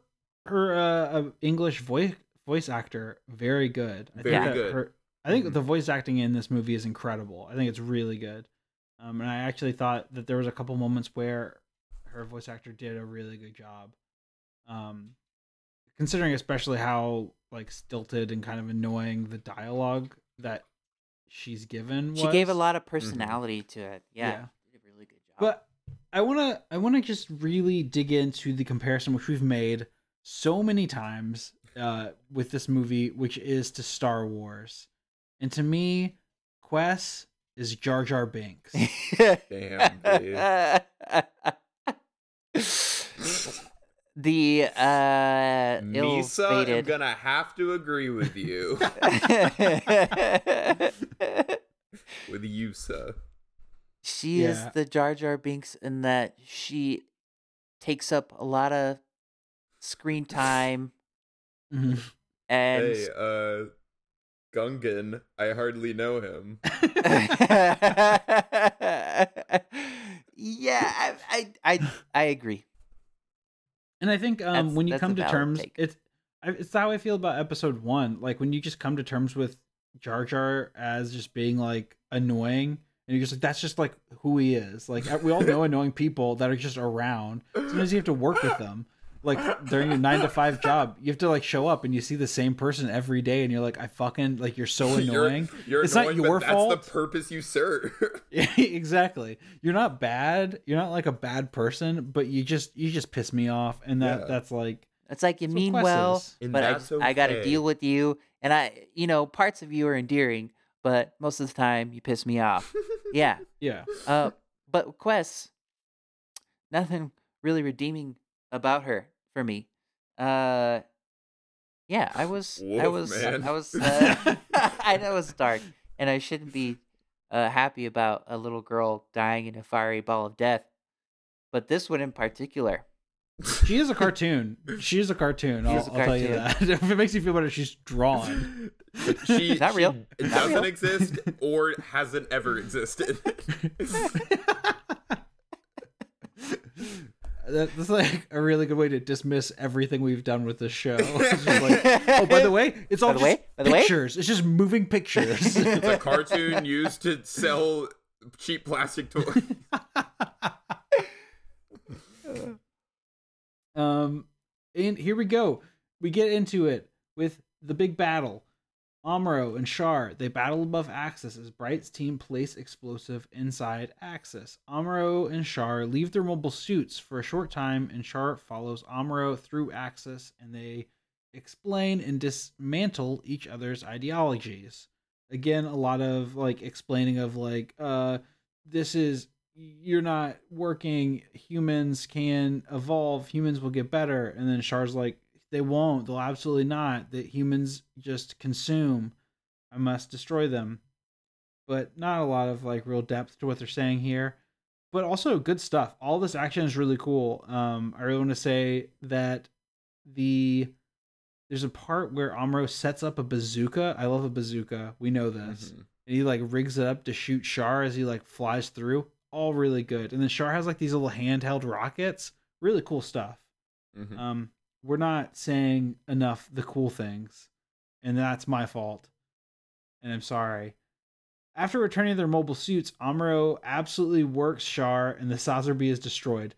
her uh, uh, English voice voice actor very good. I Very think good. Her, I think Mhm. the voice acting in this movie is incredible. I think it's really good. Um, and I actually thought that there was a couple moments where her voice actor did a really good job. Um, considering especially how like stilted and kind of annoying the dialogue that she's given. She gave a lot of personality to it. Yeah. Yeah. Did a really good job. But I want to I want to just really dig into the comparison which we've made so many times uh, with this movie, which is to Star Wars. And to me, Quess is Jar Jar Binks. Damn, dude. the uh Misa, I'm gonna have to agree with you. with Yusa. she is the Jar Jar Binks in that she takes up a lot of screen time Mhm. and Hey, uh, Gungan, I hardly know him. yeah, I, I I I agree. And I think um, That's- when you come to terms, take. it's it's how I feel about episode one. Like when you just come to terms with Jar Jar as just being like annoying, and you're just like, that's just like who he is. Like we all know annoying people that are just around. Sometimes you have to work with them. Like during your nine to five job, you have to like show up and you see the same person every day, and you're like, I fucking like you're so annoying. You're, you're it's annoying, not your but fault. that's the purpose you serve. Exactly. You're not bad. You're not like a bad person, but you just you just piss me off, and that Yeah. that's like It's like you That's mean well, is. But that's I, I got to deal with you, and I, you know, parts of you are endearing, but most of the time you piss me off. yeah. yeah. Uh, but Quess, nothing really redeeming about her for me. Uh, yeah, I was, I Woof, was, man. I was, uh, I know it's dark, and I shouldn't be uh, happy about a little girl dying in a fiery ball of death. But this one in particular, She is a cartoon. She is a cartoon. I'll, is a I'll tell you that. if it makes you feel better, she's drawn. she, Not she real. Not doesn't real. exist or hasn't ever existed. That- That's like a really good way to dismiss everything we've done with this show. Like, oh, by the way, it's all By the just way- by the way- pictures. It's just moving pictures. it's a cartoon used to sell cheap plastic toys. Um, and here we go. We get into it with the big battle. Amuro and Char, they battle above Axis as Bright's team place explosive inside Axis. Amuro and Char leave their mobile suits for a short time, and Char follows Amuro through Axis, and they explain and dismantle each other's ideologies. Again, a lot of like explaining of like, uh, this is you're not working. Humans can evolve. Humans will get better. And then Shar's like, they won't. They'll absolutely not. That humans just consume. I must destroy them. But not a lot of like real depth to what they're saying here. But also good stuff. All this action is really cool. Um, I really want to say that the there's a part where Amuro sets up a bazooka. I love a bazooka. We know this. Mhm. And he like rigs it up to shoot Char as he like flies through. All really good. And then Char has like these little handheld rockets. Really cool stuff. Mhm. Um, we're not saying enough the cool things, and that's my fault. And I'm sorry. After returning to their mobile suits, Amuro absolutely works Char, and the Sazabi is destroyed.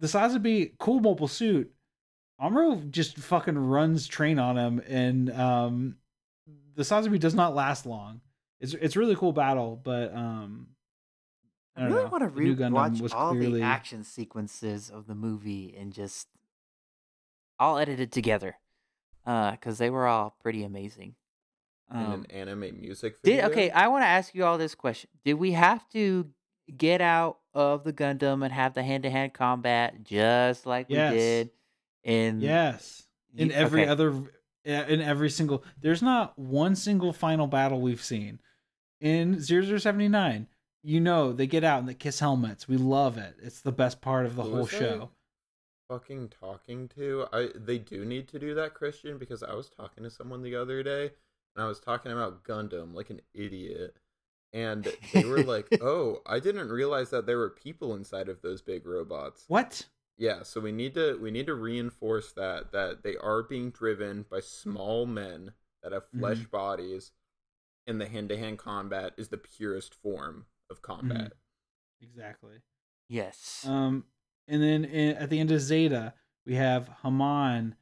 The Sazabi, cool mobile suit. Amuro just fucking runs train on him, and um, the Sazabi does not last long. It's it's a really cool battle, but um, I I really know. want to rewatch all clearly the action sequences of the movie and just all edited together, because they were all pretty amazing. In Um, an anime music did okay? I want to ask you all this question: Did we have to get out of the Gundam and have the hand-to-hand combat just like Yes. we did in Yes. In every okay. other in every single there's not one single final battle we've seen. In 0079, you know, they get out and they kiss helmets. We love it. It's the best part of the Who whole was I show. Fucking talking to I they do need to do that Christian because I was talking to someone the other day and I was talking about Gundam like an idiot and they were like, "Oh, I didn't realize that there were people inside of those big robots." What? Yeah, so we need to we need to reinforce that that they are being driven by small men that have flesh Mm-hmm. bodies and the hand-to-hand combat is the purest form of combat. Exactly. yes, Um and then in, at the end of Zeta, we have Haman,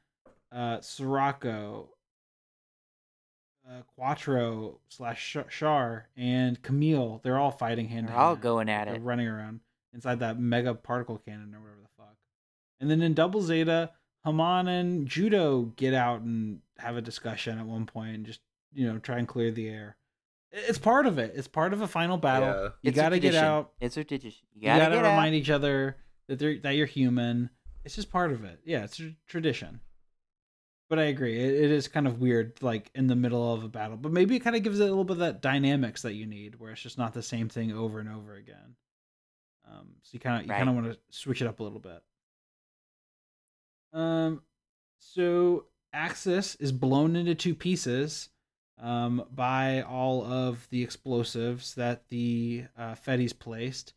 uh Sirocco, uh, Quattro slash Sh- Char, and Kamille. They're all fighting hand to they're all hand. going at They're it. running around inside that mega particle cannon or whatever the fuck. And then in Double Zeta, Haman and Judau get out and have a discussion at one point and just, you know, try and clear the air. It's part of it. It's part of a final battle. Yeah. You got to get out. It's a tradition. You You gotta, got to get out. remind each other that they're that you're human. It's just part of it. Yeah, it's a tradition. But I agree. It, it is kind of weird, like in the middle of a battle. But maybe it kind of gives it a little bit of that dynamics that you need, where it's just not the same thing over and over again. Um, so you kind of you Right. kind of want to switch it up a little bit. Um, so Axis is blown into two pieces um, by all of the explosives that the uh, Fetties placed.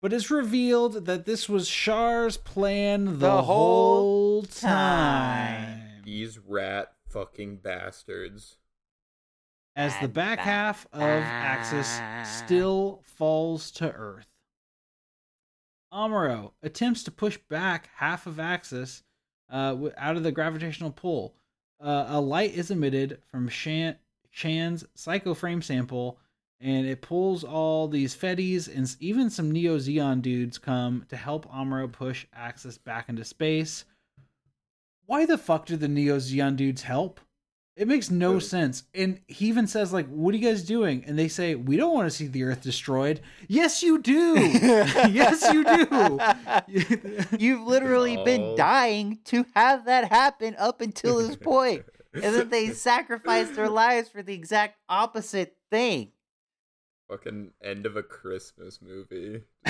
But it's revealed that this was Char's plan the, The whole whole time. These rat fucking bastards. As the back half of Axis still falls to Earth. Amuro attempts to push back half of Axis uh, out of the gravitational pull. Uh, a light is emitted from Shan- Chan's psycho frame sample, and it pulls all these Fetties and even some Neo Zeon dudes come to help Amuro push Axis back into space. Why the fuck do the Neo Zeon dudes help? It makes no Good. sense. And he even says, like, what are you guys doing? And they say, we don't want to see the Earth destroyed. Yes, you do. yes, you do. You've literally been Oh. dying to have that happen up until this point. And then they sacrifice their lives for the exact opposite thing. Fucking end of a Christmas movie.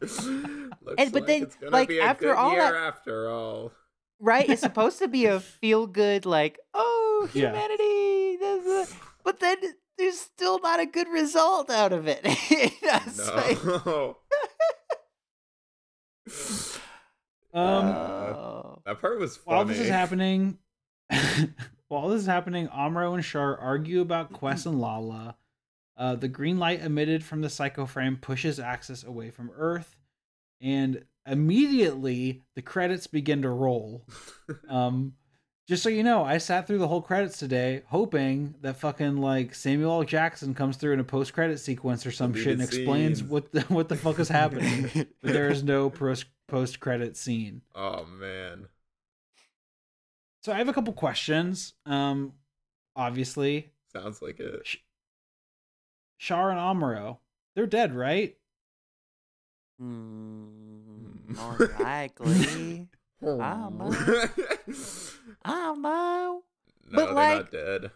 Looks And- but like then, it's gonna like, be a after good all year that- after all. Right? It's supposed to be a feel good, like, oh, humanity. this is- But then there's still not a good result out of it. It's like, No. um, oh. that part was funny. while this is happening, while this is happening, Amuro and Char argue about Quess and Lalah. Uh, the green light emitted from the psycho frame pushes Axis away from Earth, and immediately the credits begin to roll. Um, just so you know, I sat through the whole credits today, hoping that fucking like Samuel L. Jackson comes through in a post credit sequence or some shit and explains scenes. what the, what the fuck is happening. but there is no post credit scene. Oh man. So I have a couple questions. Um, obviously, Sounds like it. Char and Amuro, they're dead, right? Hmm, more likely. don't. I know. no, But, they're like- not dead.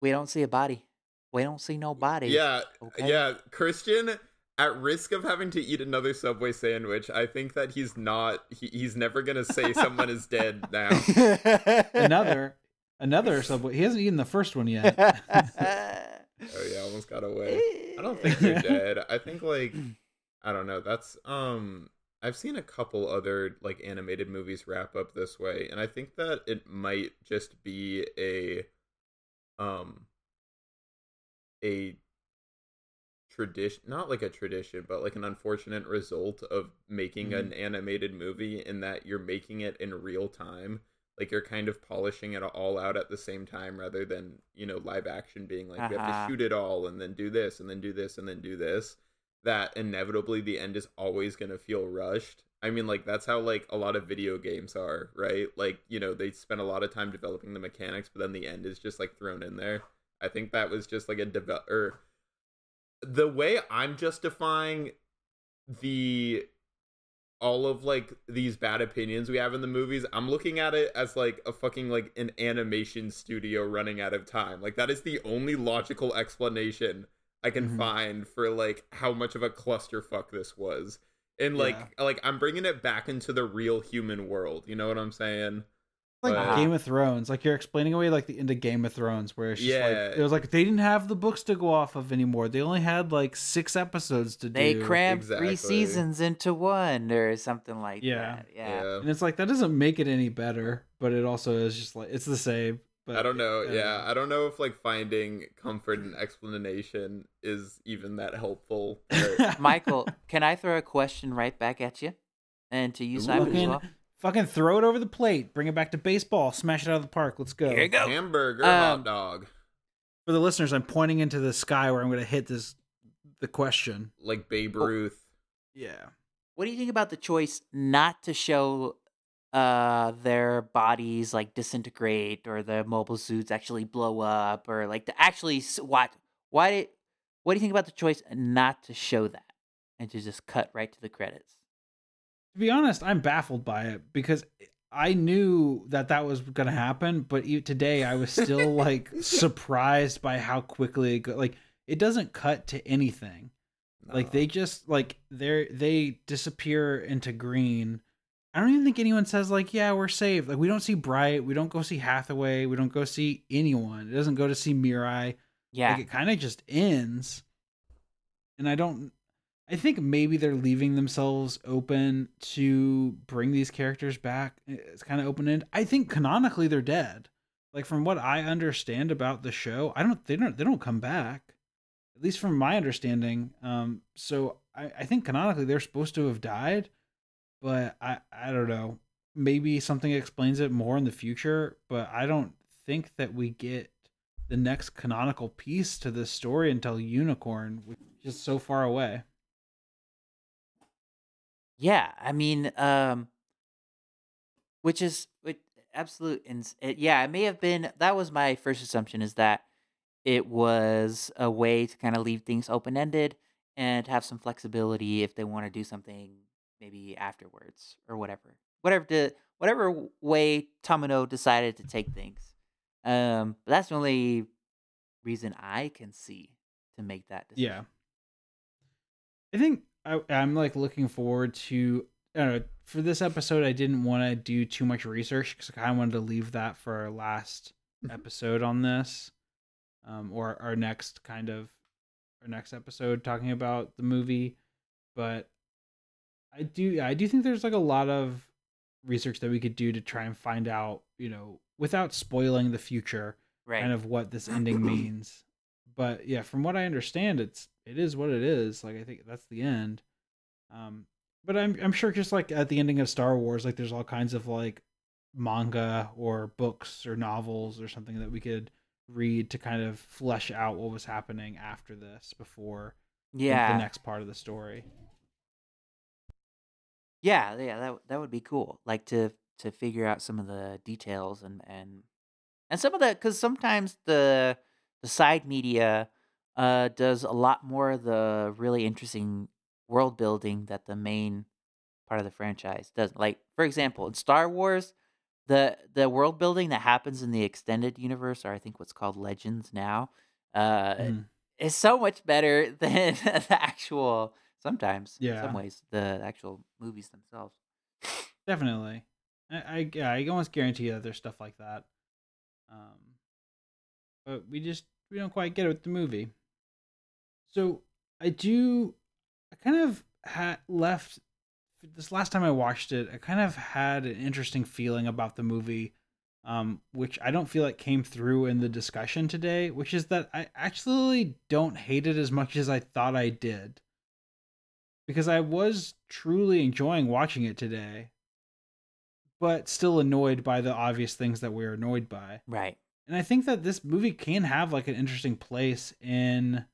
We don't see a body. We don't see no body. Yeah, Okay. yeah. Christian, at risk of having to eat another Subway sandwich, I think that he's not. He, he's never gonna say someone is dead now. Another, another subway. He hasn't eaten the first one yet. Oh yeah, almost got away. I don't think they're dead. I think like I don't know. That's um I've seen a couple other like animated movies wrap up this way, and I think that it might just be a um a tradition not like a tradition but like an unfortunate result of making an animated movie in that you're making it in real time like you're kind of polishing it all out at the same time rather than you know live action being like we have Uh-huh. to shoot it all and then do this and then do this and then do this that inevitably the end is always going to feel rushed. I mean like that's how like a lot of video games are right? Like you know they spend a lot of time developing the mechanics but then the end is just like thrown in there. I think that was just like a develop or the way i'm justifying the all of like these bad opinions we have in the movies i'm looking at it as like a fucking like an animation studio running out of time. Like that is the only logical explanation i can Mhm. find for like how much of a clusterfuck this was. And like like i'm bringing it back into the real human world you know what i'm saying like But- Game of Thrones. Like you're explaining away like the end of Game of Thrones, where it's just Yeah. like it was like they didn't have the books to go off of anymore. They only had like six episodes to They do. crammed Exactly. three seasons into one or something like Yeah. that. Yeah. and it's like that doesn't make it any better, but it also is just like it's the same. But I don't know. yeah, I don't know if like finding comfort and explanation is even that helpful. but- Michael, can I throw a question right back at you? And to you, Simon, as fucking, throw it over the plate, bring it back to baseball, smash it out of the park. Let's go. Here you go. Hamburger, Um, hot dog, For the listeners, I'm pointing into the sky where I'm going to hit this the question. like Babe Oh. Ruth. Yeah. What do you think about the choice not to show uh their bodies like disintegrate or the mobile suits actually blow up or like to actually s- what why did what do you think about the choice not to show that and to just cut right to the credits? To be honest, I'm baffled by it because I knew that that was going to happen, but today I was still like surprised by how quickly it go. Like it doesn't cut to anything. Like they just like they they disappear into green. I don't even think anyone says like, "Yeah, we're saved." Like we don't see Bright, we don't go see Hathaway, we don't go see anyone. It doesn't go to see Mirai. Yeah. Like it kind of just ends. And I don't I think maybe they're leaving themselves open to bring these characters back. It's kind of open ended. I think canonically they're dead. Like from what I understand about the show, I don't they don't they don't come back. At least from my understanding. Um so I, I think canonically they're supposed to have died, but I I don't know. Maybe something explains it more in the future, but I don't think that we get the next canonical piece to this story until Unicorn, which is so far away. Yeah, I mean, um, which is which, absolute. Ins- it, yeah, it may have been. That was my first assumption is that it was a way to kind of leave things open ended and have some flexibility if they want to do something maybe afterwards or whatever, whatever the whatever way Tomino decided to take things. Um, but that's the only reason I can see to make that decision. Yeah. I think I, I'm like looking forward to. I don't know. For this episode, I didn't want to do too much research because I kind of wanted to leave that for our last episode on this, um, or our next kind of our next episode talking about the movie. But I do, I do think there's like a lot of research that we could do to try and find out, you know, without spoiling the future, right. kind of what this ending means. But yeah, from what I understand, it's it is what it is. Like I think that's the end. Um, but I'm I'm sure just like at the ending of Star Wars, like there's all kinds of like manga or books or novels or something that we could read to kind of flesh out what was happening after this before Yeah. the next part of the story. Yeah, yeah, that that would be cool. Like to to figure out some of the details and and and some of the because sometimes the the side media uh does a lot more of the really interesting world building that the main part of the franchise does. Like for example, in Star Wars, the the world building that happens in the extended universe, or I think what's called Legends now, uh, Mhm. is so much better than the actual. Sometimes, in Yeah. some ways, the actual movies themselves. Definitely. I, I yeah, I almost guarantee that there's stuff like that. Um, but we just we don't quite get it with the movie. So I do. I kind of had left this last time I watched it. I kind of had an interesting feeling about the movie, um, which I don't feel like came through in the discussion today. Which is that I actually don't hate it as much as I thought I did. Because I was truly enjoying watching it today but still annoyed by the obvious things that we're annoyed by. Right. And I think that this movie can have like an interesting place in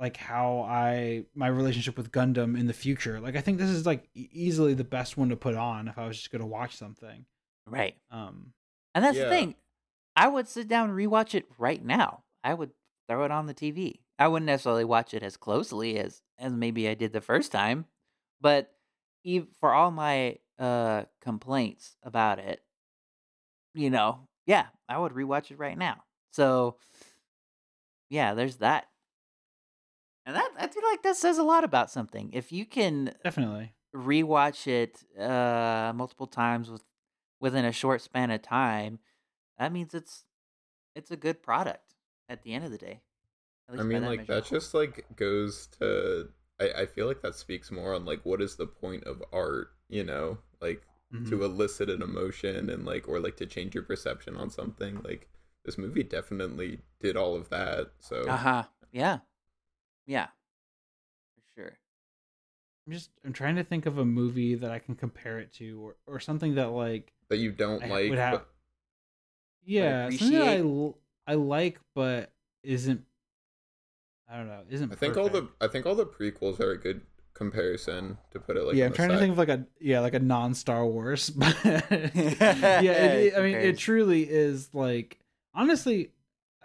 like how I my relationship with Gundam in the future. Like I think this is like easily the best one to put on if I was just going to watch something. Right. Um And that's Yeah. the thing. I would sit down and rewatch it right now. I would throw it on the TV. I wouldn't necessarily watch it as closely as as maybe I did the first time, but ev- for all my uh complaints about it, you know, yeah, I would rewatch it right now. So, yeah, there's that. And that I feel like that says a lot about something. If you can definitely. rewatch it uh multiple times with within a short span of time, that means it's it's a good product at the end of the day. I mean, that like measure. that just like goes to. I, I feel like that speaks more on like what is the point of art, you know, like Mhm. to elicit an emotion and like or like to change your perception on something. Like this movie definitely did all of that. So Uh-huh. Yeah. Yeah. For sure. I'm just I'm trying to think of a movie that I can compare it to or or something that like that you don't I like, would have but yeah, something that I I like but isn't I don't know, isn't I think all the. I think all the prequels are a good comparison to put it like. yeah, I'm trying to think of like a yeah, like a non Star Wars. But yeah, it, it- I mean, it truly is like honestly,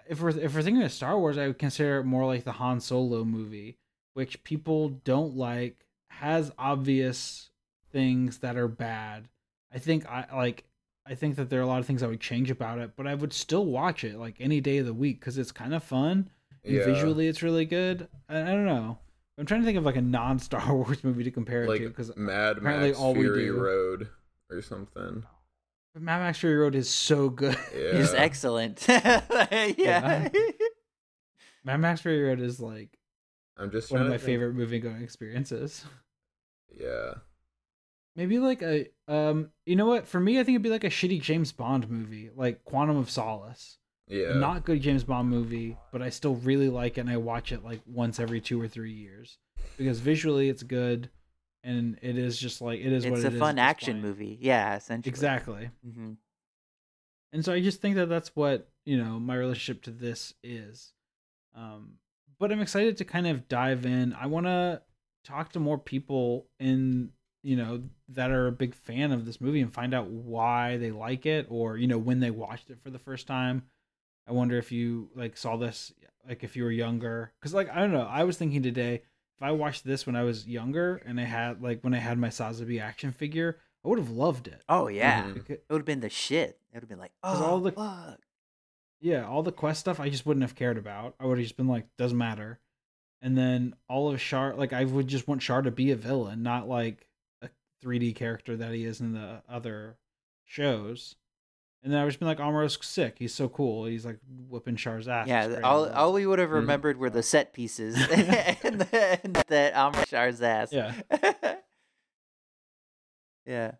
if we're if we're thinking of Star Wars, I would consider it more like the Han Solo movie, which people don't like, has obvious things that are bad. I think I like. I think that there are a lot of things I would change about it, but I would still watch it like any day of the week because it's kind of fun and Yeah. visually it's really good. I, I don't know. I'm trying to think of like a non Star Wars movie to compare it to because Mad apparently Max all we Fury do- Road or something. Mad Max Fury Road is so good. Yeah. It's excellent. yeah. Yeah. Mad Max Fury Road is like I'm just one of my think- favorite movie going experiences. Yeah. Maybe like a um, you know what? For me, I think it'd be like a shitty James Bond movie, like Quantum of Solace. Yeah. A not good James Bond movie, but I still really like it, and I watch it like once every two or three years because visually it's good, and it is just like it is what It's it a fun action movie. Yeah, essentially. Exactly. hmm and so I just think that that's what you know my relationship to this is. Um, but I'm excited to kind of dive in. I want to talk to more people in you know that are a big fan of this movie and find out why they like it or you know when they watched it for the first time. I wonder if you like saw this like if you were younger cuz like I don't know, I was thinking today if I watched this when I was younger and I had like when I had my Sazabi action figure, I would have loved it. Oh yeah, Mhm. It- it would have been the shit. It would have been like, oh, 'Cause all the- fuck. yeah, all the quest stuff I just wouldn't have cared about. I would have just been like, doesn't matter. And then all of Char, like I would just want Char to be a villain, not like a 3D character that he is in the other shows. And then I was just been like, Amuro's sick. He's so cool. He's like whipping Char's ass. Yeah, It's th- great. all all we would have remembered were the set pieces and, the, and that Amashar's ass. Yeah. yeah.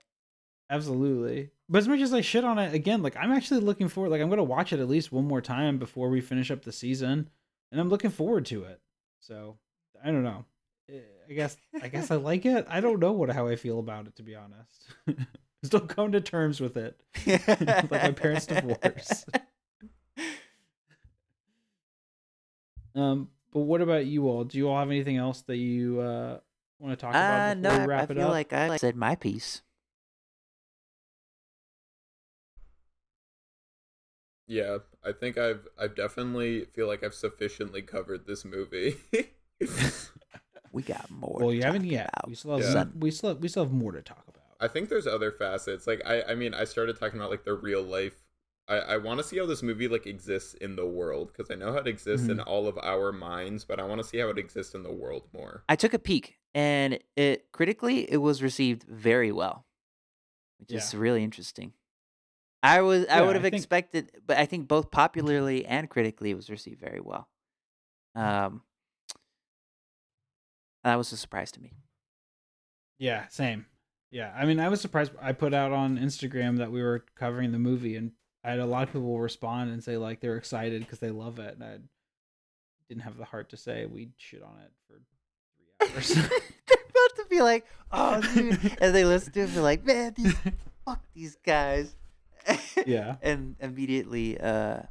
Absolutely. But as much as I shit on it again, like I'm actually looking forward. Like I'm gonna watch it at least one more time before we finish up the season, and I'm looking forward to it. So I don't know. I guess I guess I like it. I don't know what how I feel about it to be honest. Still come to terms with it. like my parents' divorce. Um, but what about you all? Do you all have anything else that you uh want to talk Uh, about no, before we I- wrap I it feel up? like I said my piece. Yeah, I think I've I've definitely feel like I've sufficiently covered this movie. We got more. well, to you haven't yet. about. We still have Yeah. we still we still have more to talk about. I think there's other facets. Like I I mean, I started talking about like the real life. I I want to see how this movie like exists in the world because I know how it exists in mm-hmm. all of our minds, but I want to see how it exists in the world more. I took a peek, and it critically it was received very well, which is really interesting. I was I Yeah, would I have think- expected, but I think both mm-hmm. popularly and critically it was received very well. Mm. Um, that was a surprise to me. Yeah, same. Yeah, I mean, I was surprised. I put out on Instagram that we were covering the movie, and I had a lot of people respond and say like they're excited because they love it, and I didn't have the heart to say we shit on it for three hours. They're about to be like, "Oh, dude," and they listen to it and be like, "Man, these fuck these guys." yeah. and immediately uh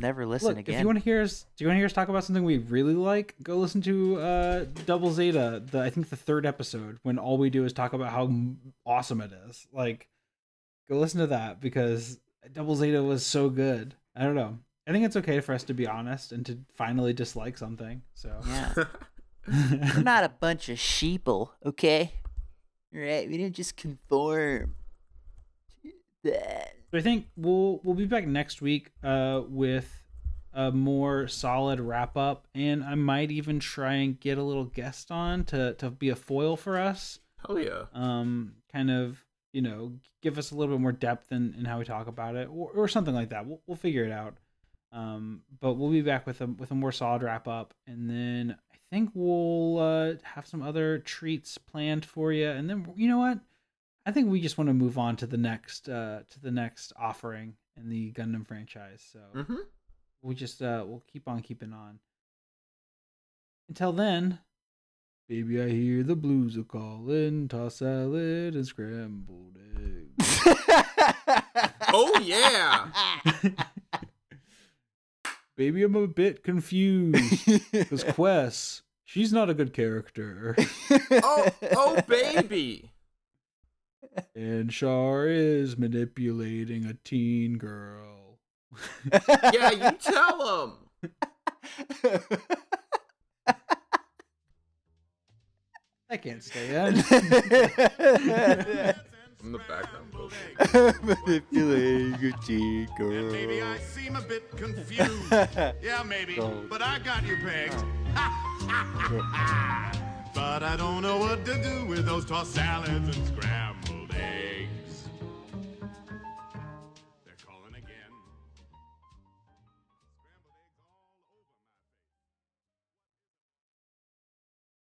never listen Look, again. if you want to hear us, do you want to hear us talk about something we really like? Go listen to uh, Double Zeta, the I think the third episode, when all we do is talk about how awesome it is. Like, go listen to that because Double Zeta was so good. I don't know. I think it's okay for us to be honest and to finally dislike something. So yeah. We're not a bunch of sheeple, okay? Right? We didn't just conform. to that. So I think we'll we'll be back next week uh, with a more solid wrap up, and I might even try and get a little guest on to to be a foil for us. Hell yeah. Um, kind of you know give us a little bit more depth in, in how we talk about it, or, or something like that. We'll we'll figure it out. Um, but we'll be back with a with a more solid wrap up, and then I think we'll uh, have some other treats planned for you, and then you know what. I think we just want to move on to the next uh to the next offering in the Gundam franchise. So hmm we just uh we'll keep on keeping on. Until then, baby, I hear the blues are calling, toss salad and scrambled eggs. Oh yeah. baby, I'm a bit confused because Quess, she's not a good character, Oh oh baby. And Char is manipulating a teen girl. Yeah, you tell him. I can't stay in. I'm the background vocal. Manipulating a teen And maybe I girl. seem a bit confused. yeah, maybe. Gold. But I got you pegged. but I don't know what to do with those tossed salads and scrambled eggs.